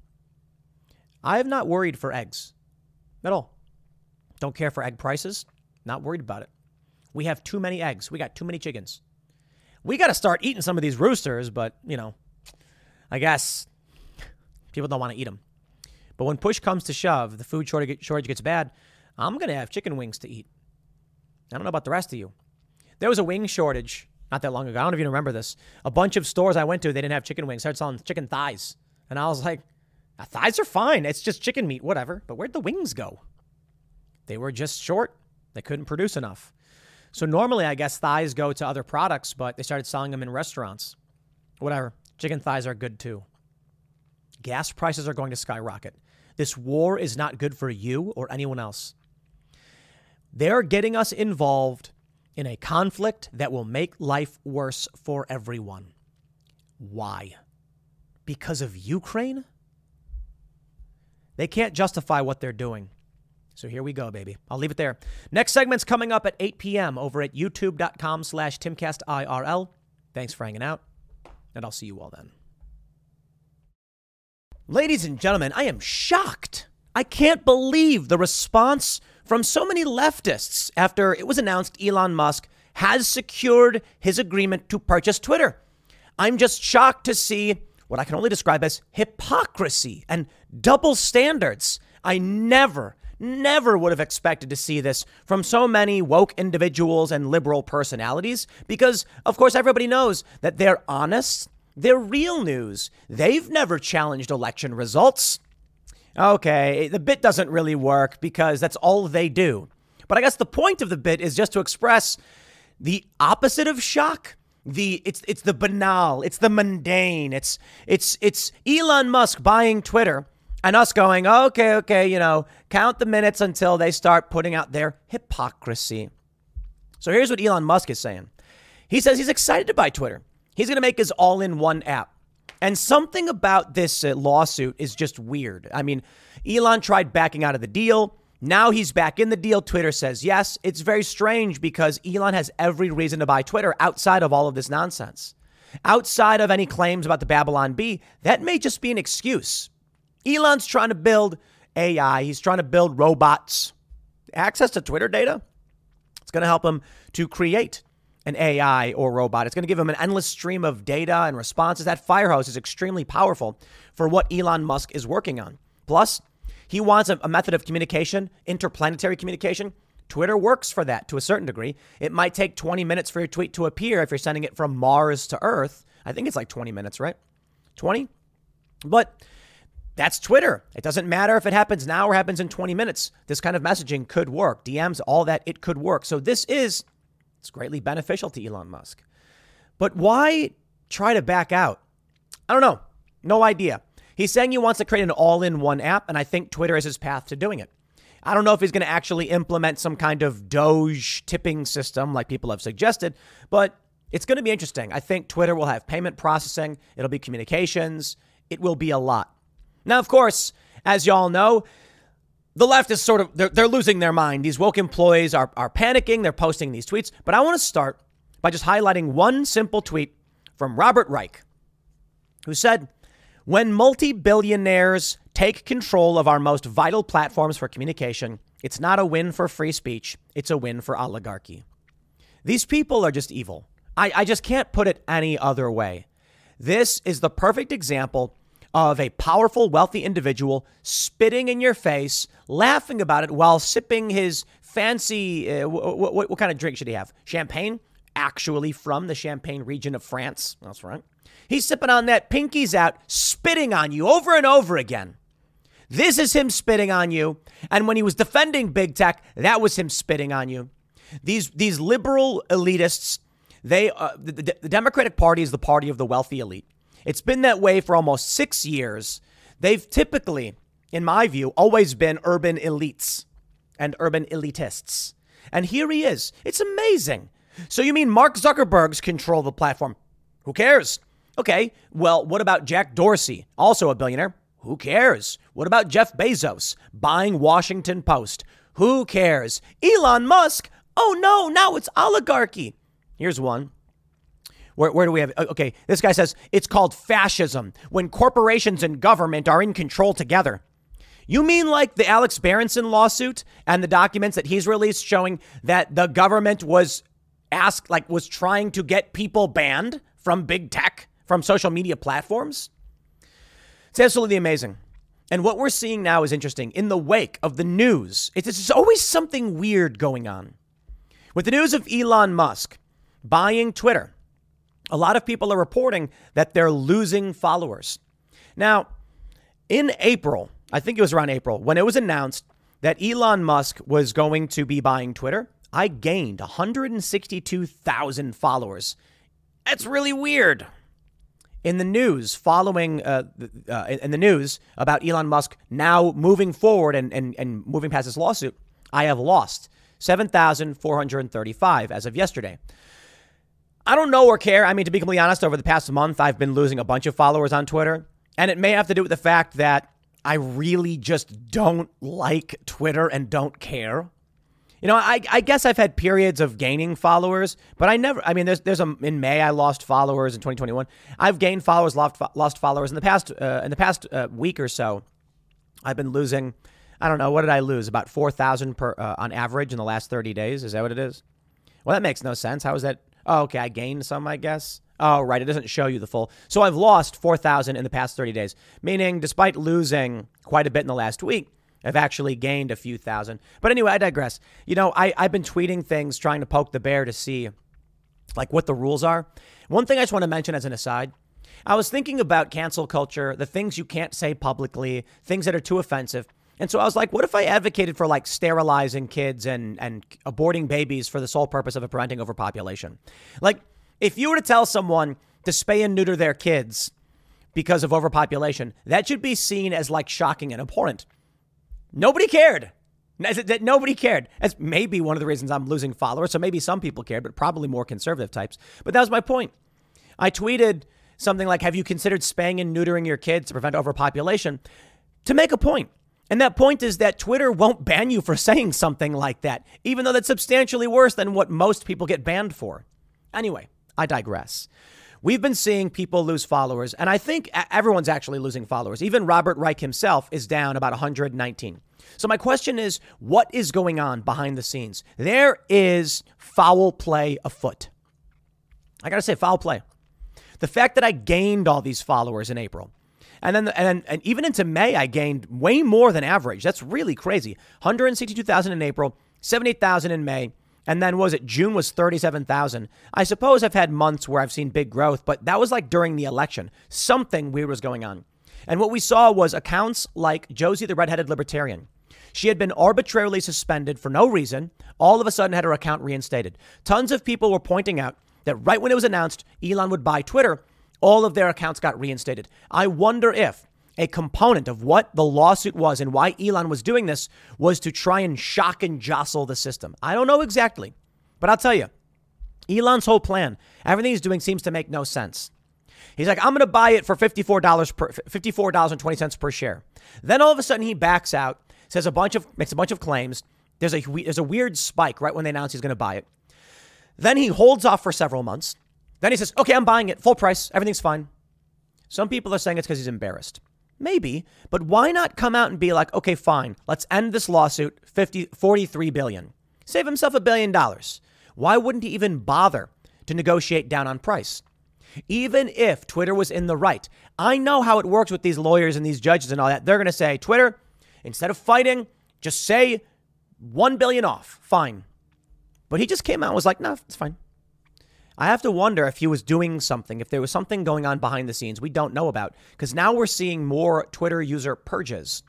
I have not worried for eggs at all. Don't care for egg prices. Not worried about it. We have too many eggs. We got too many chickens. We got to start eating some of these roosters, but, you know, I guess people don't want to eat them. But when push comes to shove, the food shortage gets bad, I'm going to have chicken wings to eat. I don't know about the rest of you. There was a wing shortage not that long ago. I don't even remember this. A bunch of stores I went to, they didn't have chicken wings. Started selling chicken thighs. And I was like, thighs are fine. It's just chicken meat, whatever. But where'd the wings go? They were just short. They couldn't produce enough. So normally, I guess thighs go to other products, but they started selling them in restaurants. Whatever. Chicken thighs are good too. Gas prices are going to skyrocket. This war is not good for you or anyone else. They're getting us involved in a conflict that will make life worse for everyone. Why? Because of Ukraine? They can't justify what they're doing. So here we go, baby. I'll leave it there. Next segment's coming up at 8 p.m. over at youtube.com slash timcastirl. Thanks for hanging out, and I'll see you all then. Ladies and gentlemen, I am shocked. I can't believe the response from so many leftists after it was announced Elon Musk has secured his agreement to purchase Twitter. I'm just shocked to see what I can only describe as hypocrisy and double standards. I never, never would have expected to see this from so many woke individuals and liberal personalities because, of course, everybody knows that they're honest, they're real news. They've never challenged election results. Okay, the bit doesn't really work because that's all they do. But I guess the point of the bit is just to express the opposite of shock the it's it's the banal, it's the mundane, it's it's it's Elon Musk buying Twitter and us going, okay, okay, you know, count the minutes until they start putting out their hypocrisy. So here's what Elon Musk is saying. He says he's excited to buy Twitter. He's going to make his all-in-one app. And something about this uh, lawsuit is just weird. I mean, Elon tried backing out of the deal. Now he's back in the deal. Twitter says yes. It's very strange because Elon has every reason to buy Twitter outside of all of this nonsense. Outside of any claims about the Babylon Bee, that may just be an excuse. Elon's trying to build AI, he's trying to build robots. Access to Twitter data, it's going to help him to create an AI or robot. It's going to give him an endless stream of data and responses. That firehose is extremely powerful for what Elon Musk is working on. Plus, he wants a, a method of communication, interplanetary communication. Twitter works for that to a certain degree. It might take 20 minutes for your tweet to appear if you're sending it from Mars to Earth. I think it's like 20 minutes, right? 20? But that's Twitter. It doesn't matter if it happens now or happens in 20 minutes. This kind of messaging could work. DMs, all that, it could work. So this is it's greatly beneficial to Elon Musk. But why try to back out? I don't know. No idea. He's saying he wants to create an all in one app, and I think Twitter is his path to doing it. I don't know if he's going to actually implement some kind of Doge tipping system like people have suggested, but it's going to be interesting. I think Twitter will have payment processing, it'll be communications, it will be a lot. Now, of course, as y'all know, the left is sort of they're, they're losing their mind. These woke employees are, are panicking, they're posting these tweets. But I want to start by just highlighting one simple tweet from Robert Reich, who said, When multi billionaires take control of our most vital platforms for communication, it's not a win for free speech, it's a win for oligarchy. These people are just evil. I, I just can't put it any other way. This is the perfect example of a powerful, wealthy individual spitting in your face, laughing about it while sipping his fancy. Uh, what, what, what kind of drink should he have? Champagne? Actually, from the Champagne region of France. That's right. He's sipping on that, pinkies out, spitting on you over and over again. This is him spitting on you. And when he was defending big tech, that was him spitting on you. These, these liberal elitists, they, uh, the, the Democratic Party is the party of the wealthy elite. It's been that way for almost six years. They've typically, in my view, always been urban elites and urban elitists. And here he is. It's amazing. So you mean Mark Zuckerberg's control of the platform? Who cares? Okay, well, what about Jack Dorsey, also a billionaire? Who cares? What about Jeff Bezos buying Washington Post? Who cares? Elon Musk? Oh no, now it's oligarchy. Here's one. Where, where do we have? Okay, this guy says it's called fascism when corporations and government are in control together. You mean like the Alex Berenson lawsuit and the documents that he's released showing that the government was asked, like, was trying to get people banned from big tech, from social media platforms? It's absolutely amazing. And what we're seeing now is interesting. In the wake of the news, it's, it's always something weird going on. With the news of Elon Musk buying Twitter, a lot of people are reporting that they're losing followers. Now, in April, I think it was around April, when it was announced that Elon Musk was going to be buying Twitter, I gained 162,000 followers. That's really weird. In the news, following uh, uh, in the news about Elon Musk now moving forward and, and, and moving past this lawsuit, I have lost 7,435 as of yesterday. I don't know or care. I mean, to be completely honest, over the past month, I've been losing a bunch of followers on Twitter. And it may have to do with the fact that I really just don't like Twitter and don't care. You know, I, I guess I've had periods of gaining followers, but I never, I mean, there's, there's a, in May, I lost followers in 2021. I've gained followers, lost, lost followers in the past, uh, in the past uh, week or so. I've been losing, I don't know, what did I lose? About 4,000 per, uh, on average in the last 30 days. Is that what it is? Well, that makes no sense. How is that? Oh, okay. I gained some, I guess. Oh, right. It doesn't show you the full. So I've lost 4,000 in the past 30 days, meaning despite losing quite a bit in the last week, I've actually gained a few thousand. But anyway, I digress. You know, I, I've been tweeting things trying to poke the bear to see like what the rules are. One thing I just want to mention as an aside I was thinking about cancel culture, the things you can't say publicly, things that are too offensive. And so I was like, what if I advocated for like sterilizing kids and, and aborting babies for the sole purpose of preventing overpopulation? Like, if you were to tell someone to spay and neuter their kids because of overpopulation, that should be seen as like shocking and abhorrent. Nobody cared. That nobody cared. That's maybe one of the reasons I'm losing followers. So maybe some people cared, but probably more conservative types. But that was my point. I tweeted something like, Have you considered spaying and neutering your kids to prevent overpopulation? To make a point. And that point is that Twitter won't ban you for [laughs] saying something like that, even though that's substantially worse than what most people get banned for. Anyway, I digress. We've been seeing people lose followers, and I think everyone's actually losing followers. Even Robert Reich himself is down about 119. So, my question is what is going on behind the scenes? There is foul play afoot. I got to say, foul play. The fact that I gained all these followers in April, and then, and, and even into May, I gained way more than average. That's really crazy. 162,000 in April, 78,000 in May. And then was it June was 37,000. I suppose I've had months where I've seen big growth, but that was like during the election. Something weird was going on. And what we saw was accounts like Josie the redheaded libertarian. She had been arbitrarily suspended for no reason, all of a sudden had her account reinstated. Tons of people were pointing out that right when it was announced Elon would buy Twitter, all of their accounts got reinstated. I wonder if a component of what the lawsuit was and why Elon was doing this was to try and shock and jostle the system. I don't know exactly, but I'll tell you, Elon's whole plan, everything he's doing seems to make no sense. He's like, I'm going to buy it for $54 per $54.20 per share. Then all of a sudden he backs out, says a bunch of makes a bunch of claims. There's a there's a weird spike right when they announce he's going to buy it. Then he holds off for several months. Then he says, "Okay, I'm buying it full price. Everything's fine." Some people are saying it's because he's embarrassed. Maybe, but why not come out and be like, okay, fine, let's end this lawsuit, 50, 43 billion. Save himself a billion dollars. Why wouldn't he even bother to negotiate down on price? Even if Twitter was in the right, I know how it works with these lawyers and these judges and all that. They're going to say, Twitter, instead of fighting, just say 1 billion off. Fine. But he just came out and was like, no, it's fine. I have to wonder if he was doing something, if there was something going on behind the scenes we don't know about, because now we're seeing more Twitter user purges.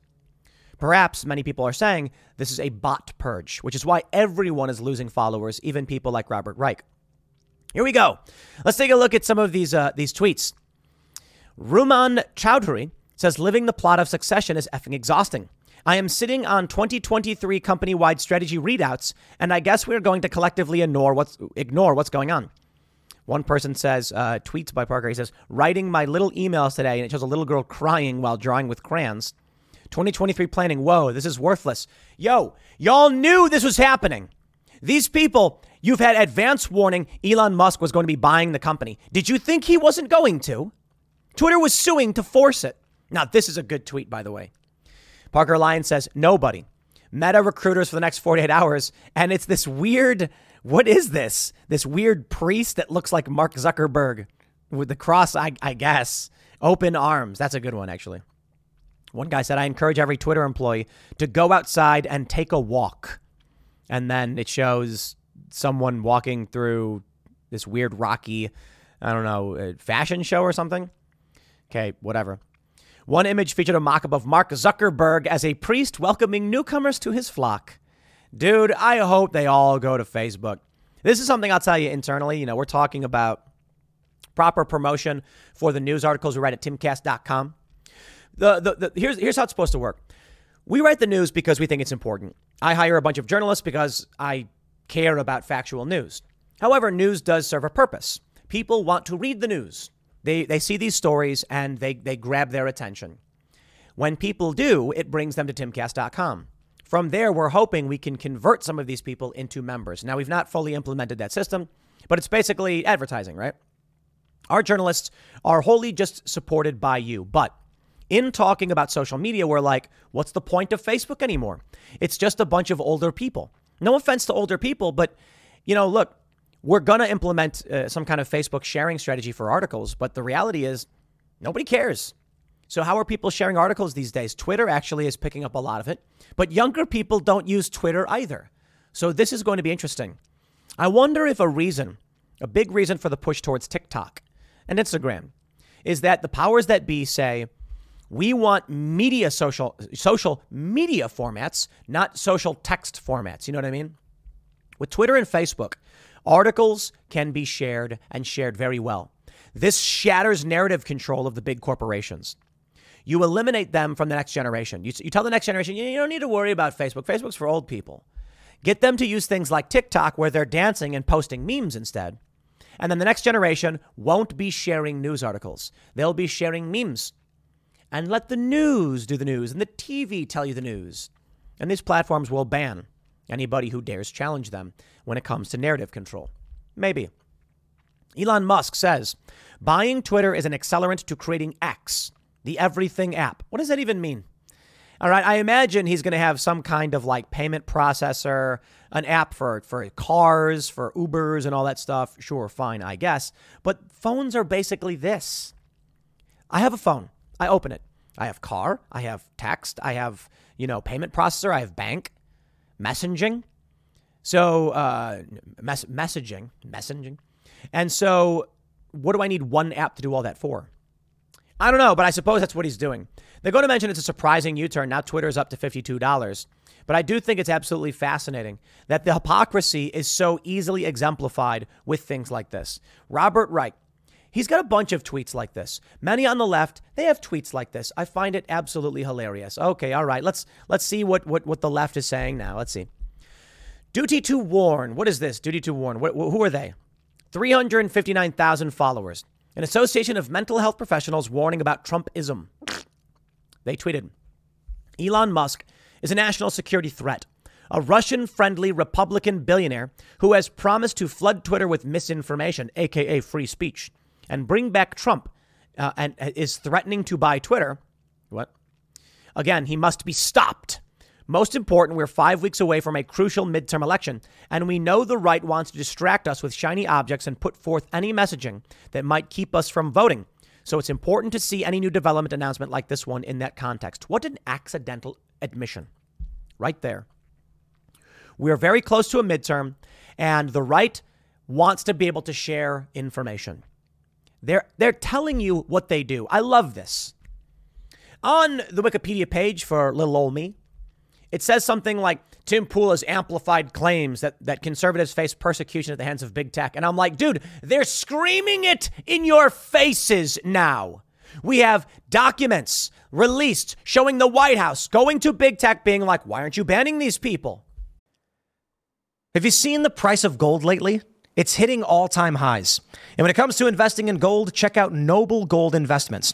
Perhaps many people are saying this is a bot purge, which is why everyone is losing followers, even people like Robert Reich. Here we go. Let's take a look at some of these uh, these tweets. Rumman Chowdhury says living the plot of succession is effing exhausting. I am sitting on 2023 company wide strategy readouts, and I guess we're going to collectively ignore what's, ignore what's going on. One person says, uh, tweets by Parker, he says, writing my little emails today, and it shows a little girl crying while drawing with crayons. 2023 planning, whoa, this is worthless. Yo, y'all knew this was happening. These people, you've had advance warning Elon Musk was going to be buying the company. Did you think he wasn't going to? Twitter was suing to force it. Now, this is a good tweet, by the way. Parker Lyon says, nobody. Meta recruiters for the next 48 hours. And it's this weird, what is this? This weird priest that looks like Mark Zuckerberg with the cross, I, I guess. Open arms. That's a good one, actually. One guy said, I encourage every Twitter employee to go outside and take a walk. And then it shows someone walking through this weird rocky, I don't know, uh, fashion show or something. Okay, whatever. One image featured a mock up of Mark Zuckerberg as a priest welcoming newcomers to his flock. Dude, I hope they all go to Facebook. This is something I'll tell you internally. You know, we're talking about proper promotion for the news articles we write at timcast.com. The, the, the, here's, here's how it's supposed to work. We write the news because we think it's important. I hire a bunch of journalists because I care about factual news. However, news does serve a purpose. People want to read the news. They, they see these stories and they, they grab their attention. When people do, it brings them to timcast.com. From there, we're hoping we can convert some of these people into members. Now, we've not fully implemented that system, but it's basically advertising, right? Our journalists are wholly just supported by you. But in talking about social media, we're like, what's the point of Facebook anymore? It's just a bunch of older people. No offense to older people, but, you know, look, we're going to implement uh, some kind of Facebook sharing strategy for articles, but the reality is nobody cares. So, how are people sharing articles these days? Twitter actually is picking up a lot of it, but younger people don't use Twitter either. So, this is going to be interesting. I wonder if a reason, a big reason for the push towards TikTok and Instagram, is that the powers that be say, we want media social social media formats, not social text formats. You know what I mean? With Twitter and Facebook, Articles can be shared and shared very well. This shatters narrative control of the big corporations. You eliminate them from the next generation. You, you tell the next generation, you, you don't need to worry about Facebook. Facebook's for old people. Get them to use things like TikTok where they're dancing and posting memes instead. And then the next generation won't be sharing news articles. They'll be sharing memes. And let the news do the news and the TV tell you the news. And these platforms will ban anybody who dares challenge them when it comes to narrative control. Maybe. Elon Musk says buying Twitter is an accelerant to creating X, the everything app. What does that even mean? All right, I imagine he's going to have some kind of like payment processor, an app for, for cars, for Ubers, and all that stuff. Sure, fine, I guess. But phones are basically this I have a phone, I open it. I have car, I have text, I have, you know, payment processor, I have bank messaging. So, uh, mes- messaging, messaging. And so, what do I need one app to do all that for? I don't know, but I suppose that's what he's doing. They're going to mention it's a surprising U turn. Now Twitter's up to $52. But I do think it's absolutely fascinating that the hypocrisy is so easily exemplified with things like this. Robert Reich, he's got a bunch of tweets like this. Many on the left, they have tweets like this. I find it absolutely hilarious. Okay, all right, let's let's see what what, what the left is saying now. Let's see. Duty to warn. What is this? Duty to warn. Who are they? 359,000 followers. An association of mental health professionals warning about Trumpism. They tweeted Elon Musk is a national security threat, a Russian friendly Republican billionaire who has promised to flood Twitter with misinformation, aka free speech, and bring back Trump uh, and is threatening to buy Twitter, what? Again, he must be stopped. Most important, we're five weeks away from a crucial midterm election, and we know the right wants to distract us with shiny objects and put forth any messaging that might keep us from voting. So it's important to see any new development announcement like this one in that context. What an accidental admission. Right there. We are very close to a midterm, and the right wants to be able to share information. They're, they're telling you what they do. I love this. On the Wikipedia page for little old me, it says something like Tim Pool has amplified claims that, that conservatives face persecution at the hands of big tech. And I'm like, dude, they're screaming it in your faces now. We have documents released showing the White House going to big tech being like, why aren't you banning these people? Have you seen the price of gold lately? It's hitting all time highs. And when it comes to investing in gold, check out Noble Gold Investments.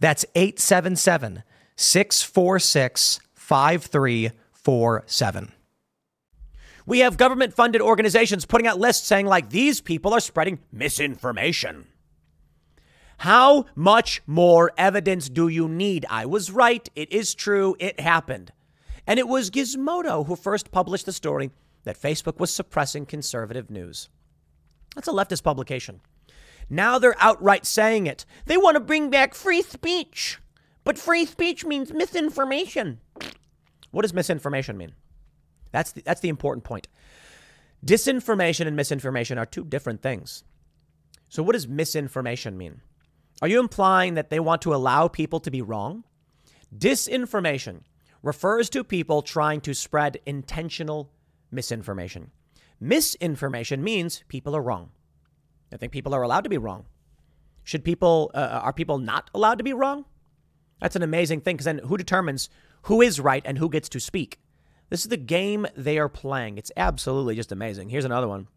that's 877 646 5347. We have government funded organizations putting out lists saying, like, these people are spreading misinformation. How much more evidence do you need? I was right. It is true. It happened. And it was Gizmodo who first published the story that Facebook was suppressing conservative news. That's a leftist publication. Now they're outright saying it. They want to bring back free speech. But free speech means misinformation. What does misinformation mean? That's the, that's the important point. Disinformation and misinformation are two different things. So, what does misinformation mean? Are you implying that they want to allow people to be wrong? Disinformation refers to people trying to spread intentional misinformation. Misinformation means people are wrong. I think people are allowed to be wrong. Should people, uh, uh are people not allowed to be wrong? That's an amazing thing because then who determines who is right and who gets to speak? This is the game they are playing. It's absolutely just amazing. Here's another one.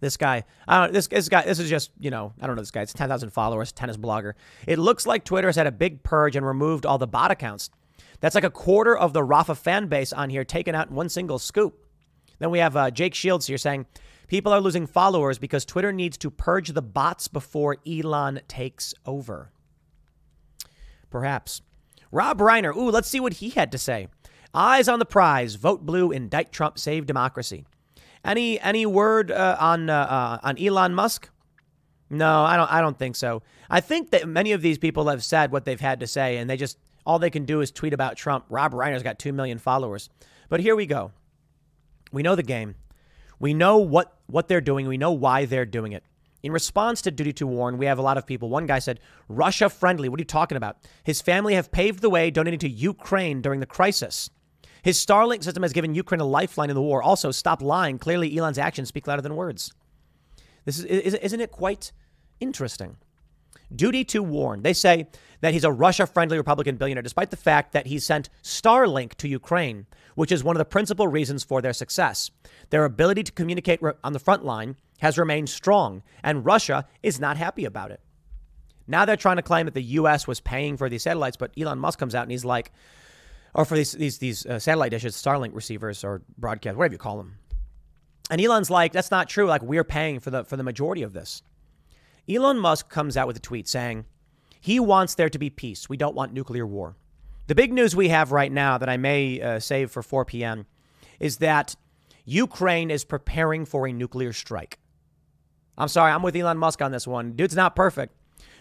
This guy, I don't. This, this guy. This is just you know. I don't know this guy. It's ten thousand followers. Tennis blogger. It looks like Twitter has had a big purge and removed all the bot accounts. That's like a quarter of the Rafa fan base on here taken out in one single scoop. Then we have uh, Jake Shields here saying People are losing followers because Twitter needs to purge the bots before Elon takes over. Perhaps. Rob Reiner. Ooh, let's see what he had to say. Eyes on the prize. Vote blue. Indict Trump. Save democracy. Any any word uh, on uh, uh, on Elon Musk? No, I don't. I don't think so. I think that many of these people have said what they've had to say, and they just all they can do is tweet about Trump. Rob Reiner's got two million followers. But here we go. We know the game. We know what, what they're doing. We know why they're doing it. In response to duty to warn, we have a lot of people. One guy said, Russia friendly. What are you talking about? His family have paved the way donating to Ukraine during the crisis. His Starlink system has given Ukraine a lifeline in the war. Also, stop lying. Clearly, Elon's actions speak louder than words. This is, isn't it quite interesting? Duty to warn. They say that he's a Russia friendly Republican billionaire, despite the fact that he sent Starlink to Ukraine, which is one of the principal reasons for their success. Their ability to communicate on the front line has remained strong, and Russia is not happy about it. Now they're trying to claim that the U.S. was paying for these satellites, but Elon Musk comes out and he's like, or for these these these uh, satellite dishes, Starlink receivers or broadcast, whatever you call them. And Elon's like, that's not true. Like we're paying for the for the majority of this. Elon Musk comes out with a tweet saying he wants there to be peace. We don't want nuclear war. The big news we have right now that I may uh, save for 4 p.m. is that Ukraine is preparing for a nuclear strike. I'm sorry, I'm with Elon Musk on this one. Dude's not perfect,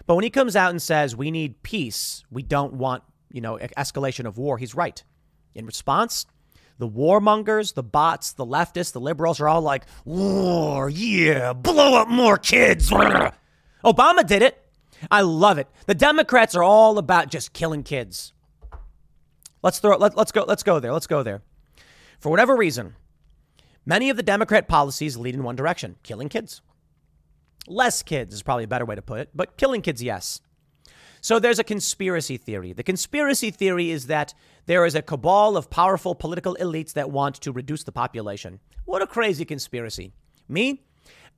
But when he comes out and says we need peace, we don't want, you know, escalation of war, he's right. In response, the warmongers, the bots, the leftists, the liberals are all like, war, yeah, blow up more kids. Obama did it. I love it. The Democrats are all about just killing kids. Let's throw let, let's go let's go there. Let's go there. For whatever reason, many of the Democrat policies lead in one direction, killing kids. Less kids is probably a better way to put it, but killing kids, yes. So there's a conspiracy theory. The conspiracy theory is that there is a cabal of powerful political elites that want to reduce the population. What a crazy conspiracy. Me?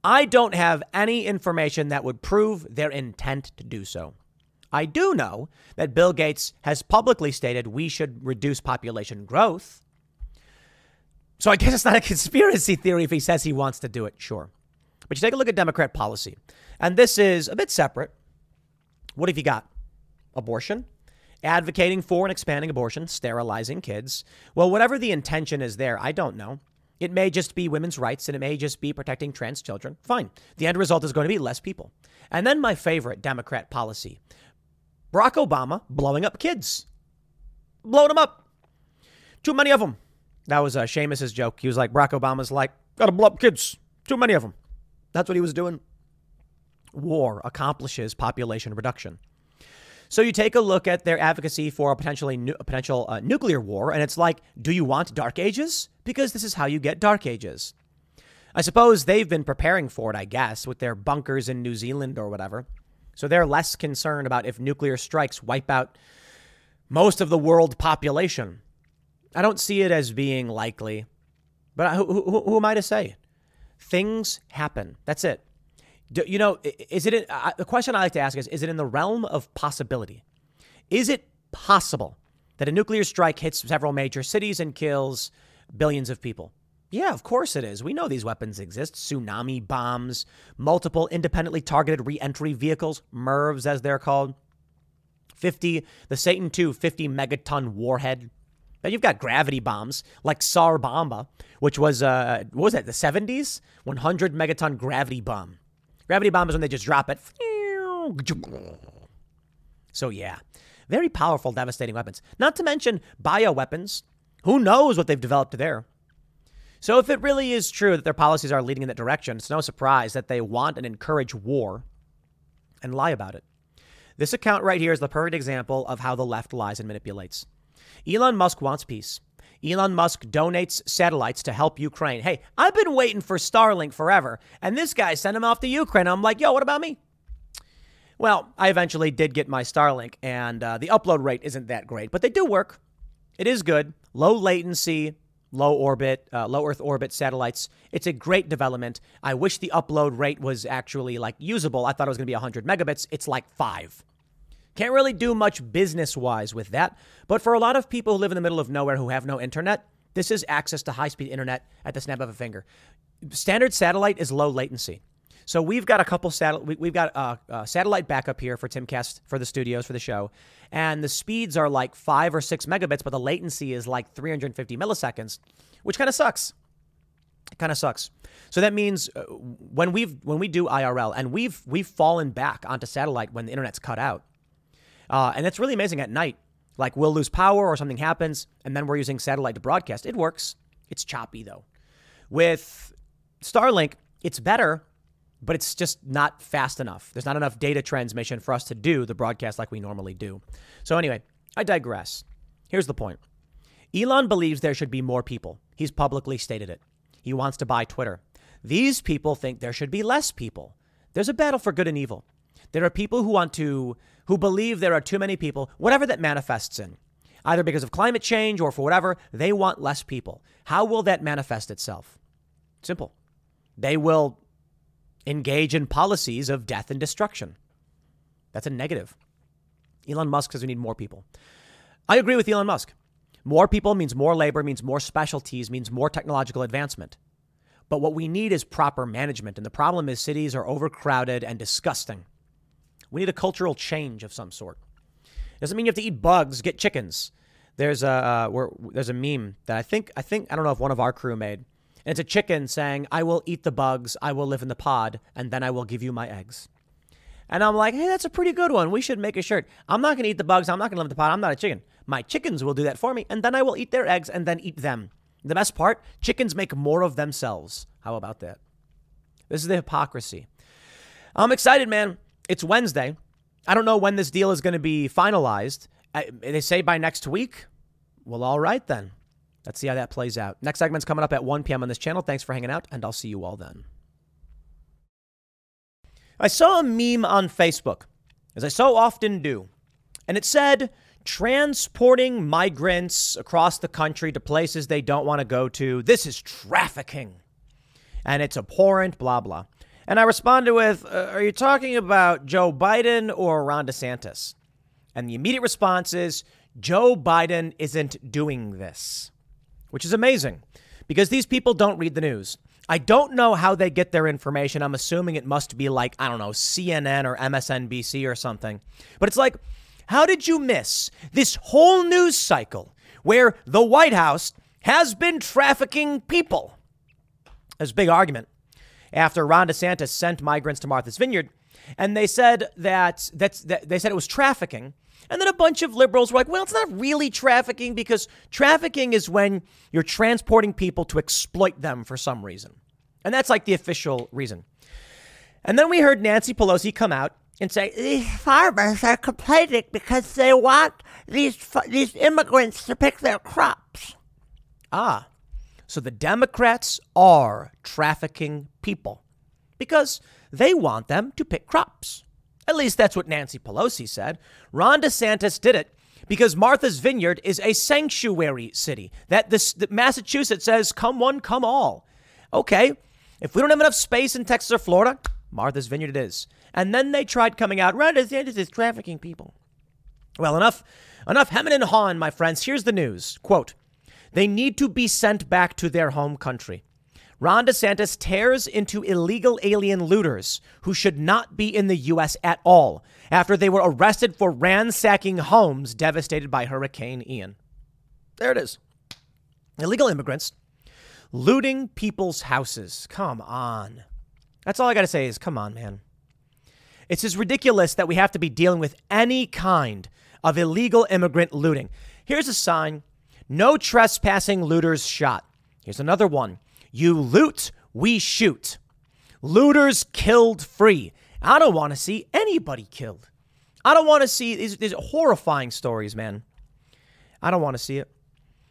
I don't have any information that would prove their intent to do so. I do know that Bill Gates has publicly stated we should reduce population growth. So I guess it's not a [laughs] conspiracy theory if he says he wants to do it, sure. But you take a look at Democrat policy, and this is a bit separate. What have you got? Abortion, advocating for and expanding abortion, sterilizing kids. Well, whatever the intention is there, I don't know. It may just be women's rights and it may just be protecting trans children. Fine. The end result is going to be less people. And then my favorite Democrat policy Barack Obama blowing up kids. Blowing them up. Too many of them. That was uh, Seamus's joke. He was like, Barack Obama's like, gotta blow up kids. Too many of them. That's what he was doing. War accomplishes population reduction. So you take a look at their advocacy for a potentially nu- a potential uh, nuclear war, and it's like, do you want dark ages? Because this is how you get dark ages. I suppose they've been preparing for it, I guess, with their bunkers in New Zealand or whatever. So they're less concerned about if nuclear strikes wipe out most of the world population. I don't see it as being likely, but who, who, who am I to say? Things happen. That's it. Do, you know, is it uh, the question I like to ask is is it in the realm of possibility? Is it possible that a nuclear strike hits several major cities and kills billions of people? Yeah, of course it is. We know these weapons exist tsunami bombs, multiple independently targeted re entry vehicles, MIRVs as they're called. 50, the Satan II 50 megaton warhead. Now you've got gravity bombs like Tsar Bomba, which was, uh, what was that, the 70s? 100 megaton gravity bomb. Gravity bomb is when they just drop it. So, yeah, very powerful, devastating weapons. Not to mention bioweapons. Who knows what they've developed there? So, if it really is true that their policies are leading in that direction, it's no surprise that they want and encourage war and lie about it. This account right here is the perfect example of how the left lies and manipulates. Elon Musk wants peace. Elon Musk donates satellites to help Ukraine. Hey, I've been waiting for Starlink forever, and this guy sent him off to Ukraine. I'm like, yo, what about me? Well, I eventually did get my Starlink, and uh, the upload rate isn't that great, but they do work. It is good. Low latency, low orbit, uh, low Earth orbit satellites. It's a great development. I wish the upload rate was actually like usable. I thought it was going to be 100 megabits. It's like five. Can't really do much business wise with that. But for a lot of people who live in the middle of nowhere who have no internet, this is access to high speed internet at the snap of a finger. Standard satellite is low latency. So we've got a couple satellite, we've got a, a, satellite backup here for Timcast for the studios for the show, and the speeds are like five or six megabits, but the latency is like 350 milliseconds, which kind of sucks. It kind of sucks. So that means uh, when we've when we do IRL and we've we've fallen back onto satellite when the internet's cut out, uh, and it's really amazing at night. Like we'll lose power or something happens, and then we're using satellite to broadcast. It works. It's choppy though. With Starlink, it's better, but it's just not fast enough. There's not enough data transmission for us to do the broadcast like we normally do. So, anyway, I digress. Here's the point Elon believes there should be more people. He's publicly stated it. He wants to buy Twitter. These people think there should be less people. There's a battle for good and evil. There are people who want to, who believe there are too many people, whatever that manifests in, either because of climate change or for whatever, they want less people. How will that manifest itself? Simple. They will engage in policies of death and destruction. That's a negative. Elon Musk says we need more people. I agree with Elon Musk. More people means more labor, means more specialties, means more technological advancement. But what we need is proper management. And the problem is cities are overcrowded and disgusting. We need a cultural change of some sort. Doesn't mean you have to eat bugs. Get chickens. There's a uh, there's a meme that I think I think I don't know if one of our crew made. And it's a chicken saying, "I will eat the bugs. I will live in the pod, and then I will give you my eggs." And I'm like, hey, that's a pretty good one. We should make a shirt. I'm not going to eat the bugs. I'm not going to live in the pod. I'm not a chicken. My chickens will do that for me. And then I will eat their eggs and then eat them. The best part chickens make more of themselves. How about that? This is the hypocrisy. I'm excited, man. It's Wednesday. I don't know when this deal is going to be finalized. I, they say by next week. Well, all right then. Let's see how that plays out. Next segment's coming up at 1 p.m. on this channel. Thanks for hanging out, and I'll see you all then. I saw a meme on Facebook, as I so often do, and it said, transporting migrants across the country to places they don't want to go to, this is trafficking. And it's abhorrent, blah, blah. And I responded with, uh, Are you talking about Joe Biden or Ron DeSantis? And the immediate response is, Joe Biden isn't doing this, which is amazing because these people don't read the news. I don't know how they get their information. I'm assuming it must be like, I don't know, CNN or MSNBC or something. But it's like, how did you miss this whole news cycle where the White House has been trafficking people? There's a big argument after Ron DeSantis sent migrants to Martha's Vineyard, and they said that that's that they said it was trafficking. And then a bunch of liberals were like, well, it's not really trafficking because trafficking is when you're transporting people to exploit them for some reason. And that's like the official reason. And then we heard Nancy Pelosi come out and say these farmers are complaining because they want these these immigrants to pick their crops. Ah, so the Democrats are trafficking people because they want them to pick crops. At least that's what Nancy Pelosi said. Ron DeSantis did it because Martha's Vineyard is a sanctuary city. That this that Massachusetts says, "Come one, come all." Okay, if we don't have enough space in Texas or Florida, Martha's Vineyard it is. And then they tried coming out, Ron DeSantis is trafficking people. Well, enough, enough hemming and hawing, my friends. Here's the news. Quote, they need to be sent back to their home country. Ron DeSantis tears into illegal alien looters who should not be in the U.S. at all after they were arrested for ransacking homes devastated by Hurricane Ian. There it is. Illegal immigrants looting people's houses. Come on. That's all I got to say is come on, man. It's just ridiculous that we have to be dealing with any kind of illegal immigrant looting. Here's a sign no trespassing looters shot. Here's another one you loot, we shoot. Looters killed free. I don't want to see anybody killed. I don't want to see these, these horrifying stories, man. I don't want to see it.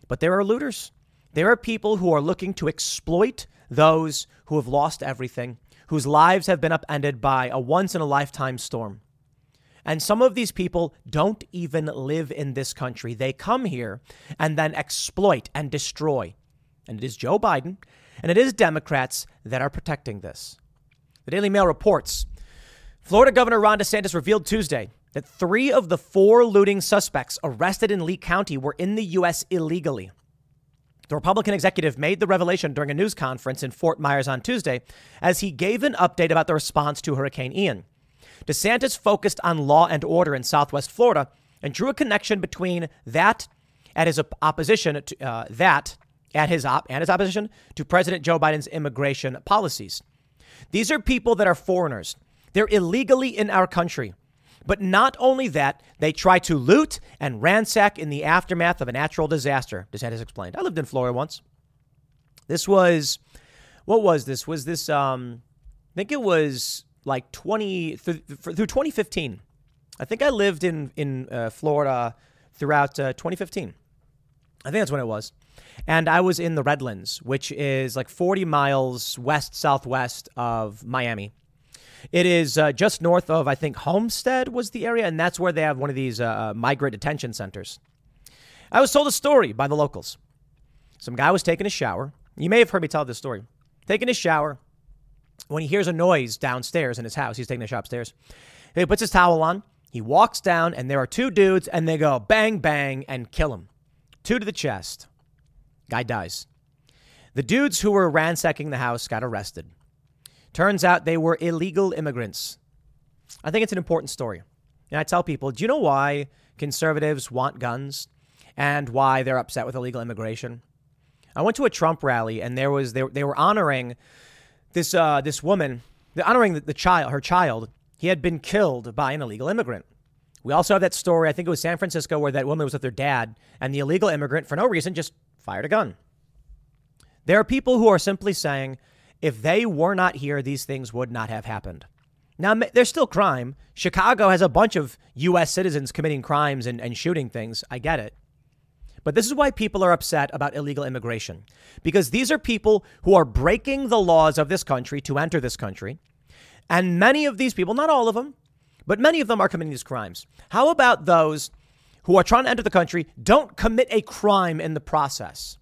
But there are looters. There are people who are looking to exploit those who have lost everything, whose lives have been upended by a once in a lifetime storm. And some of these people don't even live in this country. They come here and then exploit and destroy. And it is Joe Biden and it is Democrats that are protecting this. The Daily Mail reports Florida Governor Ron DeSantis revealed Tuesday that three of the four looting suspects arrested in Lee County were in the U.S. illegally. The Republican executive made the revelation during a news conference in Fort Myers on Tuesday as he gave an update about the response to Hurricane Ian. DeSantis focused on law and order in Southwest Florida and drew a connection between that and his opposition to uh, that at his op and his opposition to President Joe Biden's immigration policies. These are people that are foreigners. They're illegally in our country. But not only that, they try to loot and ransack in the aftermath of a natural disaster, DeSantis explained. I lived in Florida once. This was, what was this? Was this, um, I think it was like 20, through, through 2015. I think I lived in, in uh, Florida throughout uh, 2015. I think that's when it was. And I was in the Redlands, which is like 40 miles west southwest of Miami. It is uh, just north of, I think, Homestead was the area, and that's where they have one of these uh, uh, migrant detention centers. I was told a story by the locals. Some guy was taking a shower. You may have heard me tell this story. Taking a shower when he hears a noise downstairs in his house. He's taking a shower upstairs. He puts his towel on. He walks down, and there are two dudes, and they go bang, bang, and kill him. Two to the chest. Guy dies. The dudes who were ransacking the house got arrested. Turns out they were illegal immigrants. I think it's an important story. And I tell people, do you know why conservatives want guns and why they're upset with illegal immigration? I went to a Trump rally and there was they, they were honoring this uh, this woman, honoring the, the child, her child he had been killed by an illegal immigrant. We also have that story, I think it was San Francisco, where that woman was with her dad, and the illegal immigrant, for no reason, just fired a gun. There are people who are simply saying, if they were not here, these things would not have happened. Now, there's still crime. Chicago has a bunch of U.S. citizens committing crimes and, and shooting things. I get it. But this is why people are upset about illegal immigration. Because these are people who are breaking the laws of this country to enter this country. And many of these people, not all of them, but many of them are committing these crimes. How about those who are trying to enter the country, don't commit a crime in the process?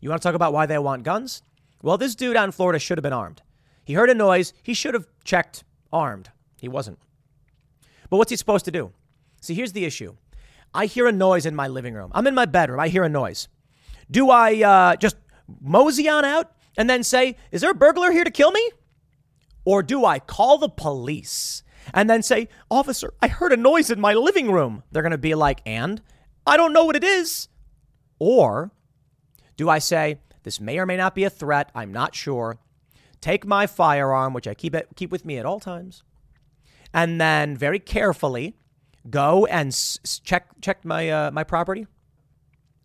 You want to talk about why they want guns? Well, this dude out in Florida should have been armed. He heard a noise. He should have checked armed. He wasn't. But what's he supposed to do? See, here's the issue. I hear a noise in my living room. I'm in my bedroom. I hear a noise. Do I uh, just mosey on out and then say, Is there a burglar here to kill me? Or do I call the police and then say, Officer, I heard a noise in my living room? They're going to be like, And? I don't know what it is. Or do I say, this may or may not be a threat, I'm not sure. Take my firearm, which I keep it, keep with me at all times, and then very carefully go and s- check check my uh, my property.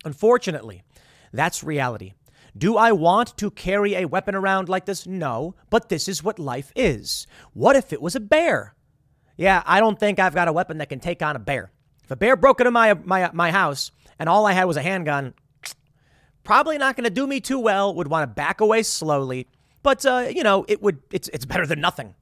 Unfortunately, that's reality. Do I want to carry a weapon around like this? No, but this is what life is. What if it was a bear? Yeah, I don't think I've got a weapon that can take on a bear. If a bear broke into my my my house and all I had was a handgun, probably not going to do me too well, would want to back away slowly. But, uh, you know, it would, it's, it's better than nothing.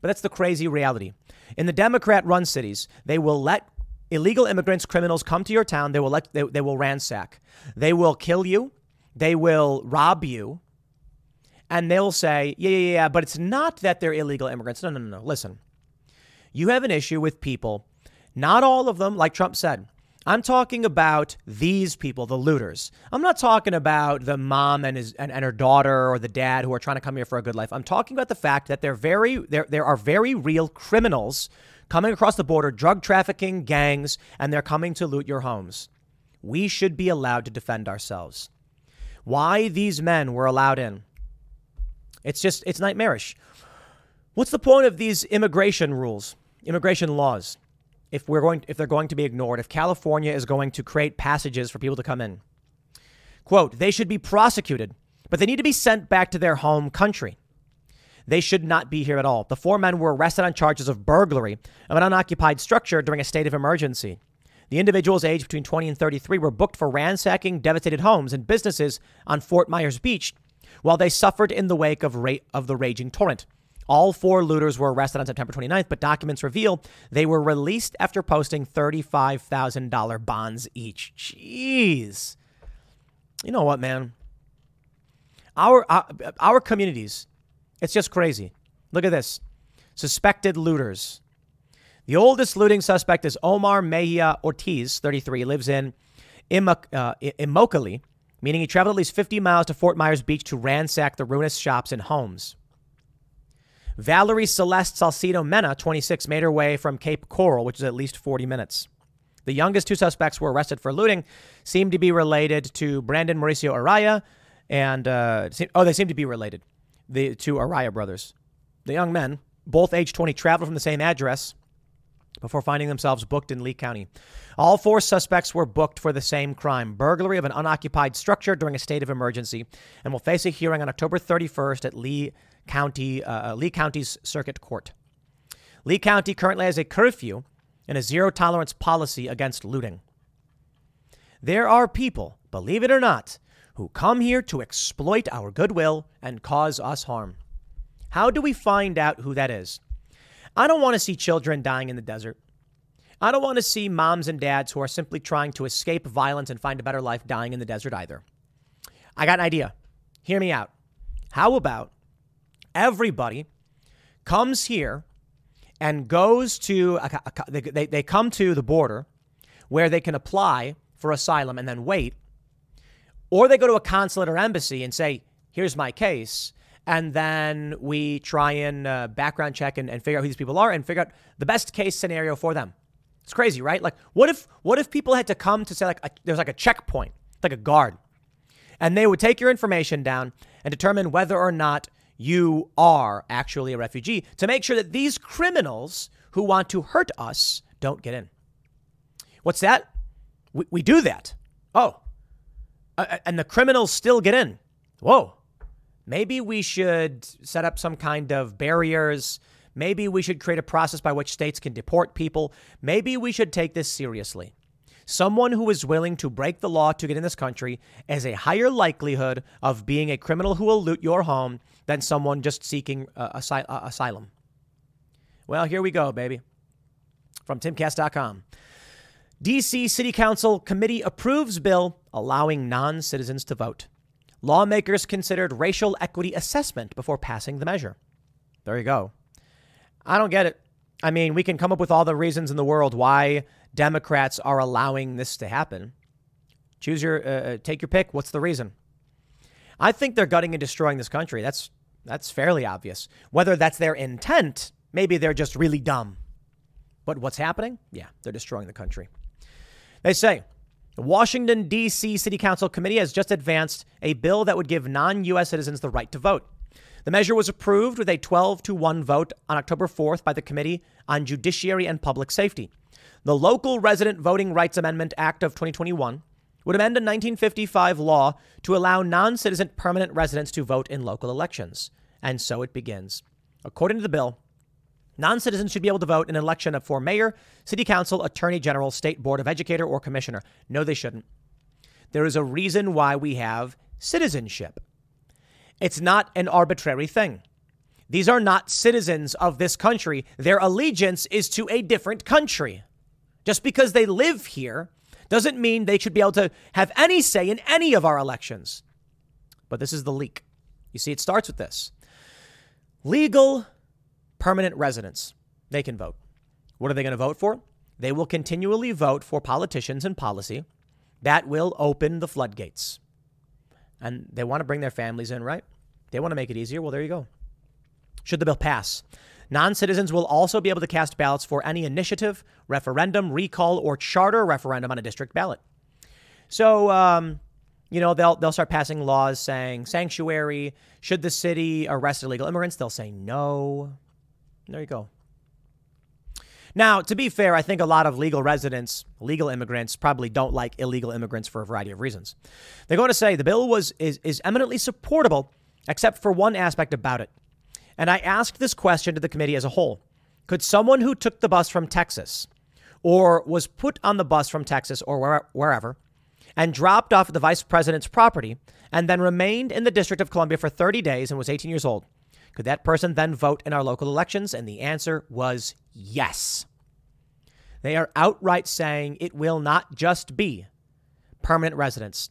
But that's the crazy reality. In the Democrat run cities, they will let illegal immigrants, criminals come to your town. They will let, they, they will ransack. They will kill you. They will rob you. And they'll say, yeah, yeah, yeah, but it's not that they're illegal immigrants. No, no, no, no. Listen, you have an issue with people, not all of them, like Trump said, I'm talking about these people, the looters. I'm not talking about the mom and his and, and, her daughter or the dad who are trying to come here for a good life. I'm talking about the fact that they're very there there are very real criminals coming across the border, drug trafficking gangs, and they're coming to loot your homes. We should be allowed to defend ourselves. Why these men were allowed in? It's just it's nightmarish. What's the point of these immigration rules, immigration laws? if we're going if they're going to be ignored, if California is going to create passages for people to come in. Quote, they should be prosecuted, but they need to be sent back to their home country. They should not be here at all. The four men were arrested on charges of burglary of an unoccupied structure during a state of emergency. The individuals aged between 20 and 33 were booked for ransacking devastated homes and businesses on Fort Myers Beach while they suffered in the wake of, ra- of the raging torrent. All four looters were arrested on September 29th, but documents reveal they were released after posting $35,000 bonds each. Jeez. You know what, man? Our, our, uh, our communities, it's just crazy. Look at this. Suspected looters. The oldest looting suspect is Omar Mejia Ortiz, 33, lives in uh, Immokalee, meaning he traveled at least 50 miles to Fort Myers Beach to ransack the ruinous shops and homes. Valerie Celeste Salcido Mena, 26, made her way from Cape Coral, which is at least 40 minutes. The youngest two suspects were arrested for looting, seem to be related to Brandon Mauricio Araya, and uh, oh, they seem to be related, the two Araya brothers. The young men, both age 20, traveled from the same address before finding themselves booked in Lee County. All four suspects were booked for the same crime burglary of an unoccupied structure during a state of emergency and will face a hearing on October 31st at Lee County, uh, uh, Lee County's Circuit Court. Lee County currently has a curfew and a zero tolerance policy against looting. There are people, believe it or not, who come here to exploit our goodwill and cause us harm. How do we find out who that is? I don't want to see children dying in the desert. I don't want to see moms and dads who are simply trying to escape violence and find a better life dying in the desert either. I got an idea. Hear me out. How about everybody comes here and goes to, a, a, they, they come to the border where they can apply for asylum and then wait, or they go to a consulate or embassy and say, here's my case. And then we try and uh, background check and, and figure out who these people are and figure out the best case scenario for them. It's crazy, right? Like, what if what if people had to come to say like there's like a checkpoint, like a guard, and they would take your information down and determine whether or not you are actually a refugee to make sure that these criminals who want to hurt us don't get in. What's that? We, we do that. Oh, uh, and the criminals still get in. Whoa. Maybe we should set up some kind of barriers. Maybe we should create a process by which states can deport people. Maybe we should take this seriously. Someone who is willing to break the law to get in this country has a higher likelihood of being a criminal who will loot your home than someone just seeking uh, asy- uh, asylum. Well, here we go, baby. From timcast.com. DC City Council committee approves bill allowing non citizens to vote. Lawmakers considered racial equity assessment before passing the measure. There you go. I don't get it. I mean, we can come up with all the reasons in the world why Democrats are allowing this to happen. Choose your, uh, uh take your pick. What's the reason? I think they're gutting and destroying this country. That's that's fairly obvious. Whether that's their intent, maybe they're just really dumb. But what's happening? Yeah, they're destroying the country. They say the Washington, D.C. City Council committee has just advanced a bill that would give non U.S. citizens the right to vote. The measure was approved with a 12 to 1 vote on October 4th by the Committee on Judiciary and Public Safety. The Local Resident Voting Rights Amendment Act of 2021 would amend a 1955 law to allow non citizen permanent residents to vote in local elections. And so it begins. According to the bill, Non citizens should be able to vote in an election of for mayor, city council, attorney general, state board of educator, or commissioner. No, they shouldn't. There is a reason why we have citizenship. It's not an arbitrary thing. These are not citizens of this country. Their allegiance is to a different country. Just because they live here doesn't mean they should be able to have any say in any of our elections. But this is the leak. You see, it starts with this legal permanent residents. They can vote. What are they going to vote for? They will continually vote for politicians and policy that will open the floodgates. And they want to bring their families in, right? They want to make it easier. Well, there you go. Should the bill pass, non citizens will also be able to cast ballots for any initiative, referendum, recall, or charter referendum on a district ballot. So, um, you know, they'll they'll start passing laws saying sanctuary. Should the city arrest illegal immigrants? They'll say no. There you go. Now, to be fair, I think a lot of legal residents, legal immigrants, probably don't like illegal immigrants for a variety of reasons. They're going to say the bill was is, is eminently supportable, except for one aspect about it. And I asked this question to the committee as a whole. Could someone who took the bus from Texas or was put on the bus from Texas or where, wherever and dropped off at the vice president's property and then remained in the District of Columbia for 30 days and was 18 years old, could that person then vote in our local elections? And the answer was yes. They are outright saying it will not just be permanent residents.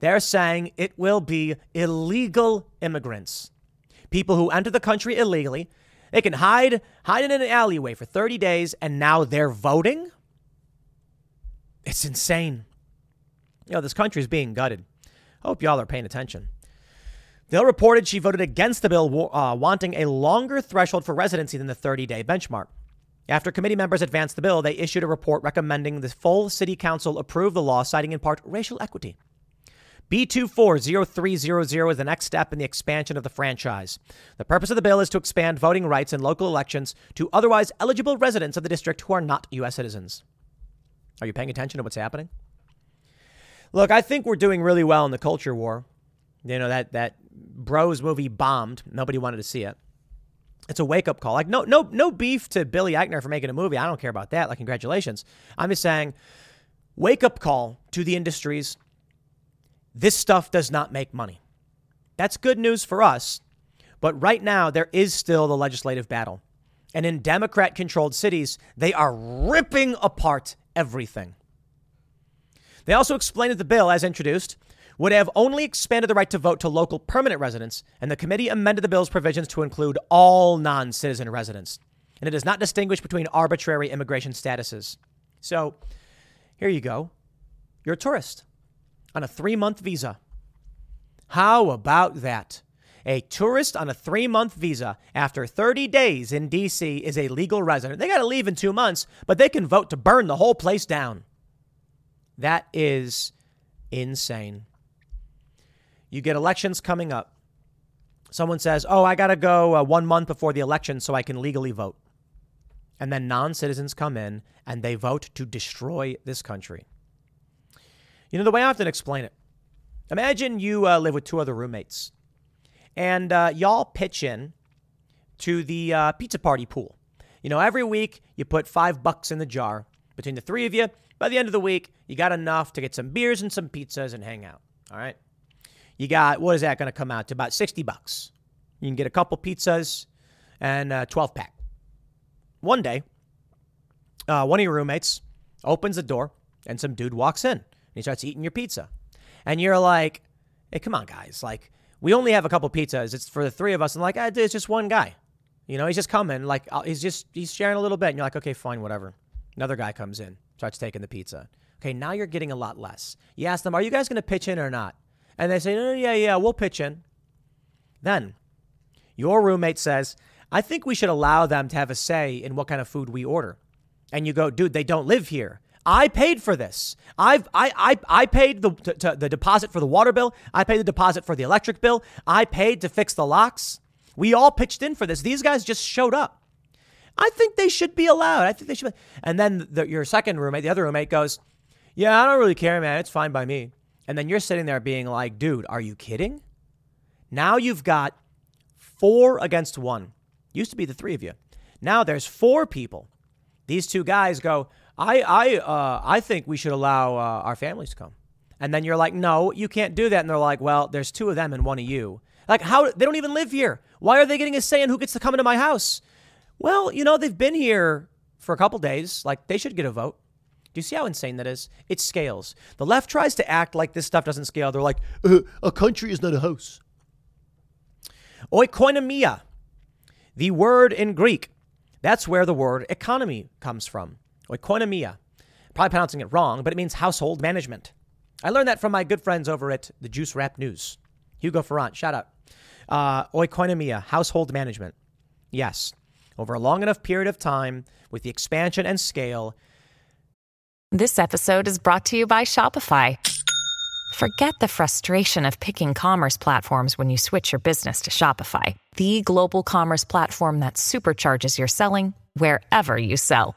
They're saying it will be illegal immigrants. People who enter the country illegally. They can hide hide in an alleyway for 30 days and now they're voting? It's insane. You know, this country is being gutted. Hope y'all are paying attention. Hill reported she voted against the bill, uh, wanting a longer threshold for residency than the 30 day benchmark. After committee members advanced the bill, they issued a report recommending the full city council approve the law, citing in part racial equity. B240300 is the next step in the expansion of the franchise. The purpose of the bill is to expand voting rights in local elections to otherwise eligible residents of the district who are not U.S. citizens. Are you paying attention to what's happening? Look, I think we're doing really well in the culture war. You know, that, that Bros movie bombed. Nobody wanted to see it. It's a wake up call. Like no no no beef to Billy Eichner for making a movie. I don't care about that. Like congratulations. I'm just saying wake up call to the industries. This stuff does not make money. That's good news for us. But right now there is still the legislative battle. And in Democrat controlled cities, they are ripping apart everything. They also explained that the bill, as introduced, would have only expanded the right to vote to local permanent residents, and the committee amended the bill's provisions to include all non citizen residents. And it does not distinguish between arbitrary immigration statuses. So here you go. You're a tourist on a three month visa. How about that? A tourist on a three month visa after 30 days in D.C. is a legal resident. They got to leave in two months, but they can vote to burn the whole place down. That is insane. You get elections coming up. Someone says, Oh, I got to go uh, one month before the election so I can legally vote. And then non citizens come in and they vote to destroy this country. You know, the way I often explain it imagine you uh, live with two other roommates and uh, y'all pitch in to the uh, pizza party pool. You know, every week you put five bucks in the jar between the three of you. By the end of the week, you got enough to get some beers and some pizzas and hang out. All right. You got, what is that going to come out to? About 60 bucks. You can get a couple pizzas and a 12 pack. One day, uh, one of your roommates opens the door and some dude walks in he starts eating your pizza. And you're like, hey, come on, guys. Like, we only have a couple pizzas. It's for the three of us. And like, ah, it's just one guy. You know, he's just coming. Like, uh, he's just, he's sharing a little bit. And you're like, okay, fine, whatever. Another guy comes in, starts taking the pizza. Okay, now you're getting a lot less. You ask them, are you guys going to pitch in or not? And they say, no, no, yeah, yeah, we'll pitch in. Then your roommate says, I think we should allow them to have a say in what kind of food we order. And you go, dude, they don't live here. I paid for this. I've I I, I paid the the deposit for the water bill. I paid the deposit for the electric bill. I paid to fix the locks. We all pitched in for this. These guys just showed up. I think they should be allowed. I think they should. Be. And then the, your second roommate, the other roommate, goes, "Yeah, I don't really care, man. It's fine by me." And then you're sitting there being like, "Dude, are you kidding?" Now you've got four against one. Used to be the three of you. Now there's four people. These two guys go, I, I, uh, I think we should allow uh, our families to come. And then you're like, no, you can't do that. And they're like, well, there's two of them and one of you. Like, how? They don't even live here. Why are they getting a say in who gets to come into my house? Well, you know, they've been here for a couple days. Like, they should get a vote. Do you see how insane that is? It scales. The left tries to act like this stuff doesn't scale. They're like, uh, a country is not a house. Oikonomia the word in Greek, that's where the word economy comes from. Oikonomia. Probably pronouncing it wrong, but it means household management. I learned that from my good friends over at the Juice Rap News. Hugo Farrant, shout out. Uh, oikonomia, household management. Yes, over a long enough period of time, with the expansion and scale. This episode is brought to you by Shopify. Forget the frustration of picking commerce platforms when you switch your business to Shopify, the global commerce platform that supercharges your selling wherever you sell.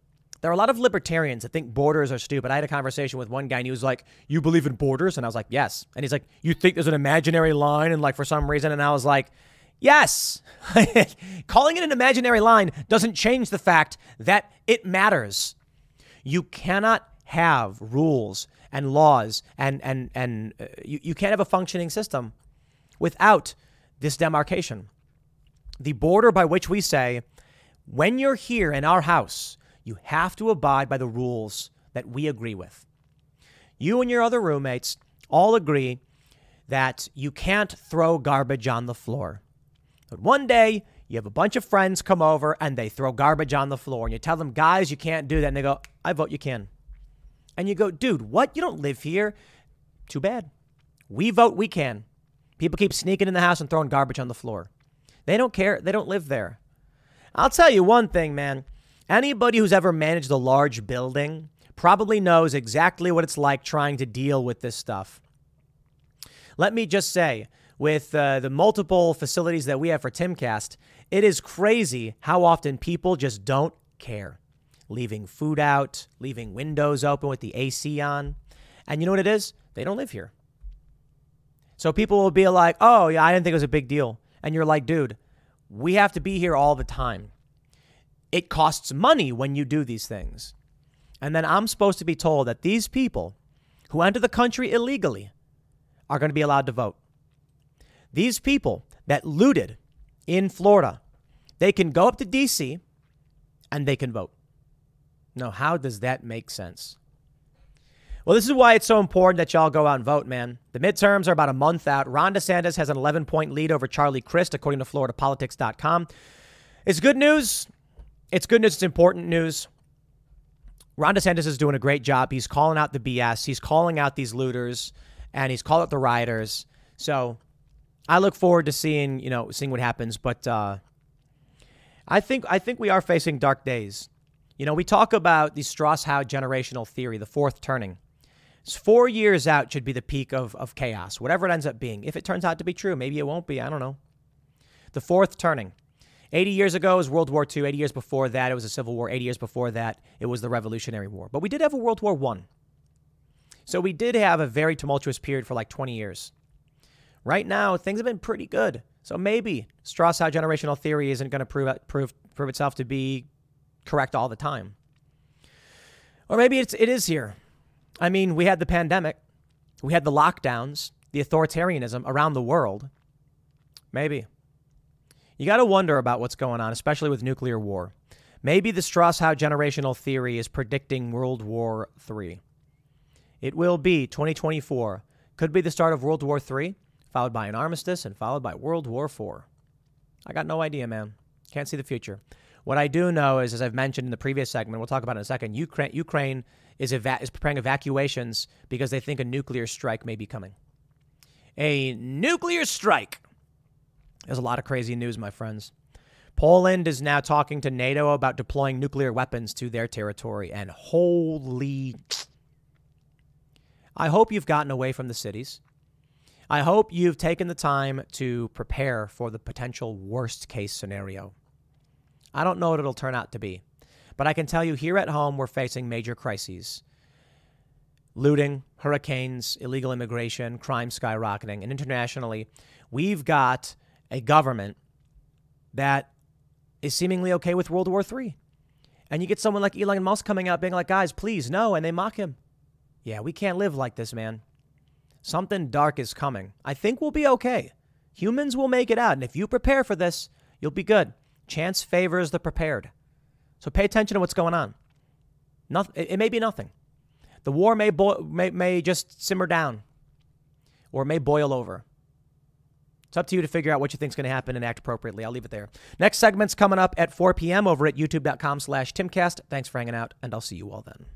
There are a lot of libertarians that think borders are stupid. I had a conversation with one guy and he was like, "You believe in borders?" And I was like, "Yes." And he's like, "You think there's an imaginary line?" And like for some reason, and I was like, "Yes." [laughs] Calling it an imaginary line doesn't change the fact that it matters. You cannot have rules and laws and and and uh, you, you can't have a functioning system without this demarcation. The border by which we say when you're here in our house, you have to abide by the rules that we agree with. You and your other roommates all agree that you can't throw garbage on the floor. But one day, you have a bunch of friends come over and they throw garbage on the floor, and you tell them, guys, you can't do that. And they go, I vote you can. And you go, dude, what? You don't live here. Too bad. We vote we can. People keep sneaking in the house and throwing garbage on the floor. They don't care. They don't live there. I'll tell you one thing, man. Anybody who's ever managed a large building probably knows exactly what it's like trying to deal with this stuff. Let me just say, with uh, the multiple facilities that we have for Timcast, it is crazy how often people just don't care. Leaving food out, leaving windows open with the AC on. And you know what it is? They don't live here. So people will be like, oh, yeah, I didn't think it was a big deal. And you're like, dude, we have to be here all the time. It costs money when you do these things. And then I'm supposed to be told that these people who enter the country illegally are going to be allowed to vote. These people that looted in Florida, they can go up to DC and they can vote. Now, how does that make sense? Well, this is why it's so important that y'all go out and vote, man. The midterms are about a month out. Ron DeSantis has an 11 point lead over Charlie Crist, according to FloridaPolitics.com. It's good news. It's good news. It's important news. Ron DeSantis is doing a great job. He's calling out the BS. He's calling out these looters, and he's calling out the rioters. So I look forward to seeing you know seeing what happens. But uh, I think I think we are facing dark days. You know, we talk about the Strauss-Howe generational theory, the fourth turning. It's four years out should be the peak of, of chaos, whatever it ends up being. If it turns out to be true, maybe it won't be. I don't know. The fourth turning. 80 years ago was World War II. 80 years before that, it was a Civil War. 80 years before that, it was the Revolutionary War. But we did have a World War I. So we did have a very tumultuous period for like 20 years. Right now, things have been pretty good. So maybe Strauss-Howe generational theory isn't going to prove, prove, prove itself to be correct all the time. Or maybe it's, it is here. I mean, we had the pandemic, we had the lockdowns, the authoritarianism around the world. Maybe. You got to wonder about what's going on, especially with nuclear war. Maybe the Strauss-Howe generational theory is predicting World War III. It will be 2024. Could be the start of World War III, followed by an armistice, and followed by World War IV. I got no idea, man. Can't see the future. What I do know is, as I've mentioned in the previous segment, we'll talk about it in a second. Ukraine, Ukraine is, eva- is preparing evacuations because they think a nuclear strike may be coming. A nuclear strike. There's a lot of crazy news, my friends. Poland is now talking to NATO about deploying nuclear weapons to their territory, and holy. I hope you've gotten away from the cities. I hope you've taken the time to prepare for the potential worst case scenario. I don't know what it'll turn out to be. But I can tell you here at home, we're facing major crises looting, hurricanes, illegal immigration, crime skyrocketing. And internationally, we've got a government that is seemingly okay with World War III. And you get someone like Elon Musk coming out being like, guys, please, no. And they mock him. Yeah, we can't live like this, man. Something dark is coming. I think we'll be okay. Humans will make it out. And if you prepare for this, you'll be good. Chance favors the prepared. So pay attention to what's going on. Nothing, it, it may be nothing. The war may, bo- may, may just simmer down or may boil over. It's up to you to figure out what you think is going to happen and act appropriately. I'll leave it there. Next segment's coming up at 4 p.m. over at youtube.com slash timcast. Thanks for hanging out, and I'll see you all then.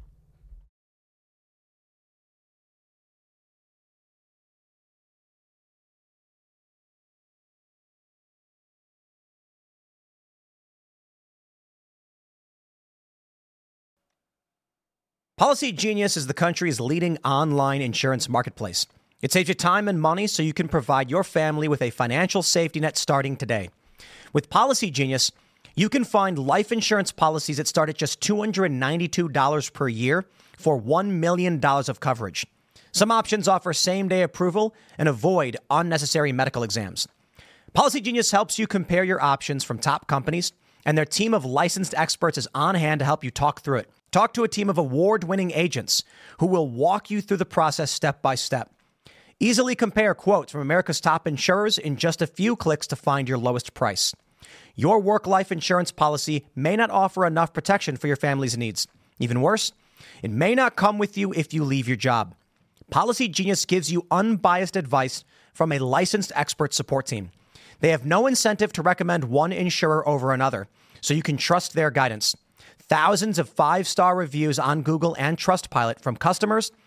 Policy Genius is the country's leading online insurance marketplace. It saves you time and money so you can provide your family with a financial safety net starting today. With Policy Genius, you can find life insurance policies that start at just $292 per year for $1 million of coverage. Some options offer same day approval and avoid unnecessary medical exams. Policy Genius helps you compare your options from top companies, and their team of licensed experts is on hand to help you talk through it. Talk to a team of award winning agents who will walk you through the process step by step. Easily compare quotes from America's top insurers in just a few clicks to find your lowest price. Your work life insurance policy may not offer enough protection for your family's needs. Even worse, it may not come with you if you leave your job. Policy Genius gives you unbiased advice from a licensed expert support team. They have no incentive to recommend one insurer over another, so you can trust their guidance thousands of five star reviews on Google and Trustpilot from customers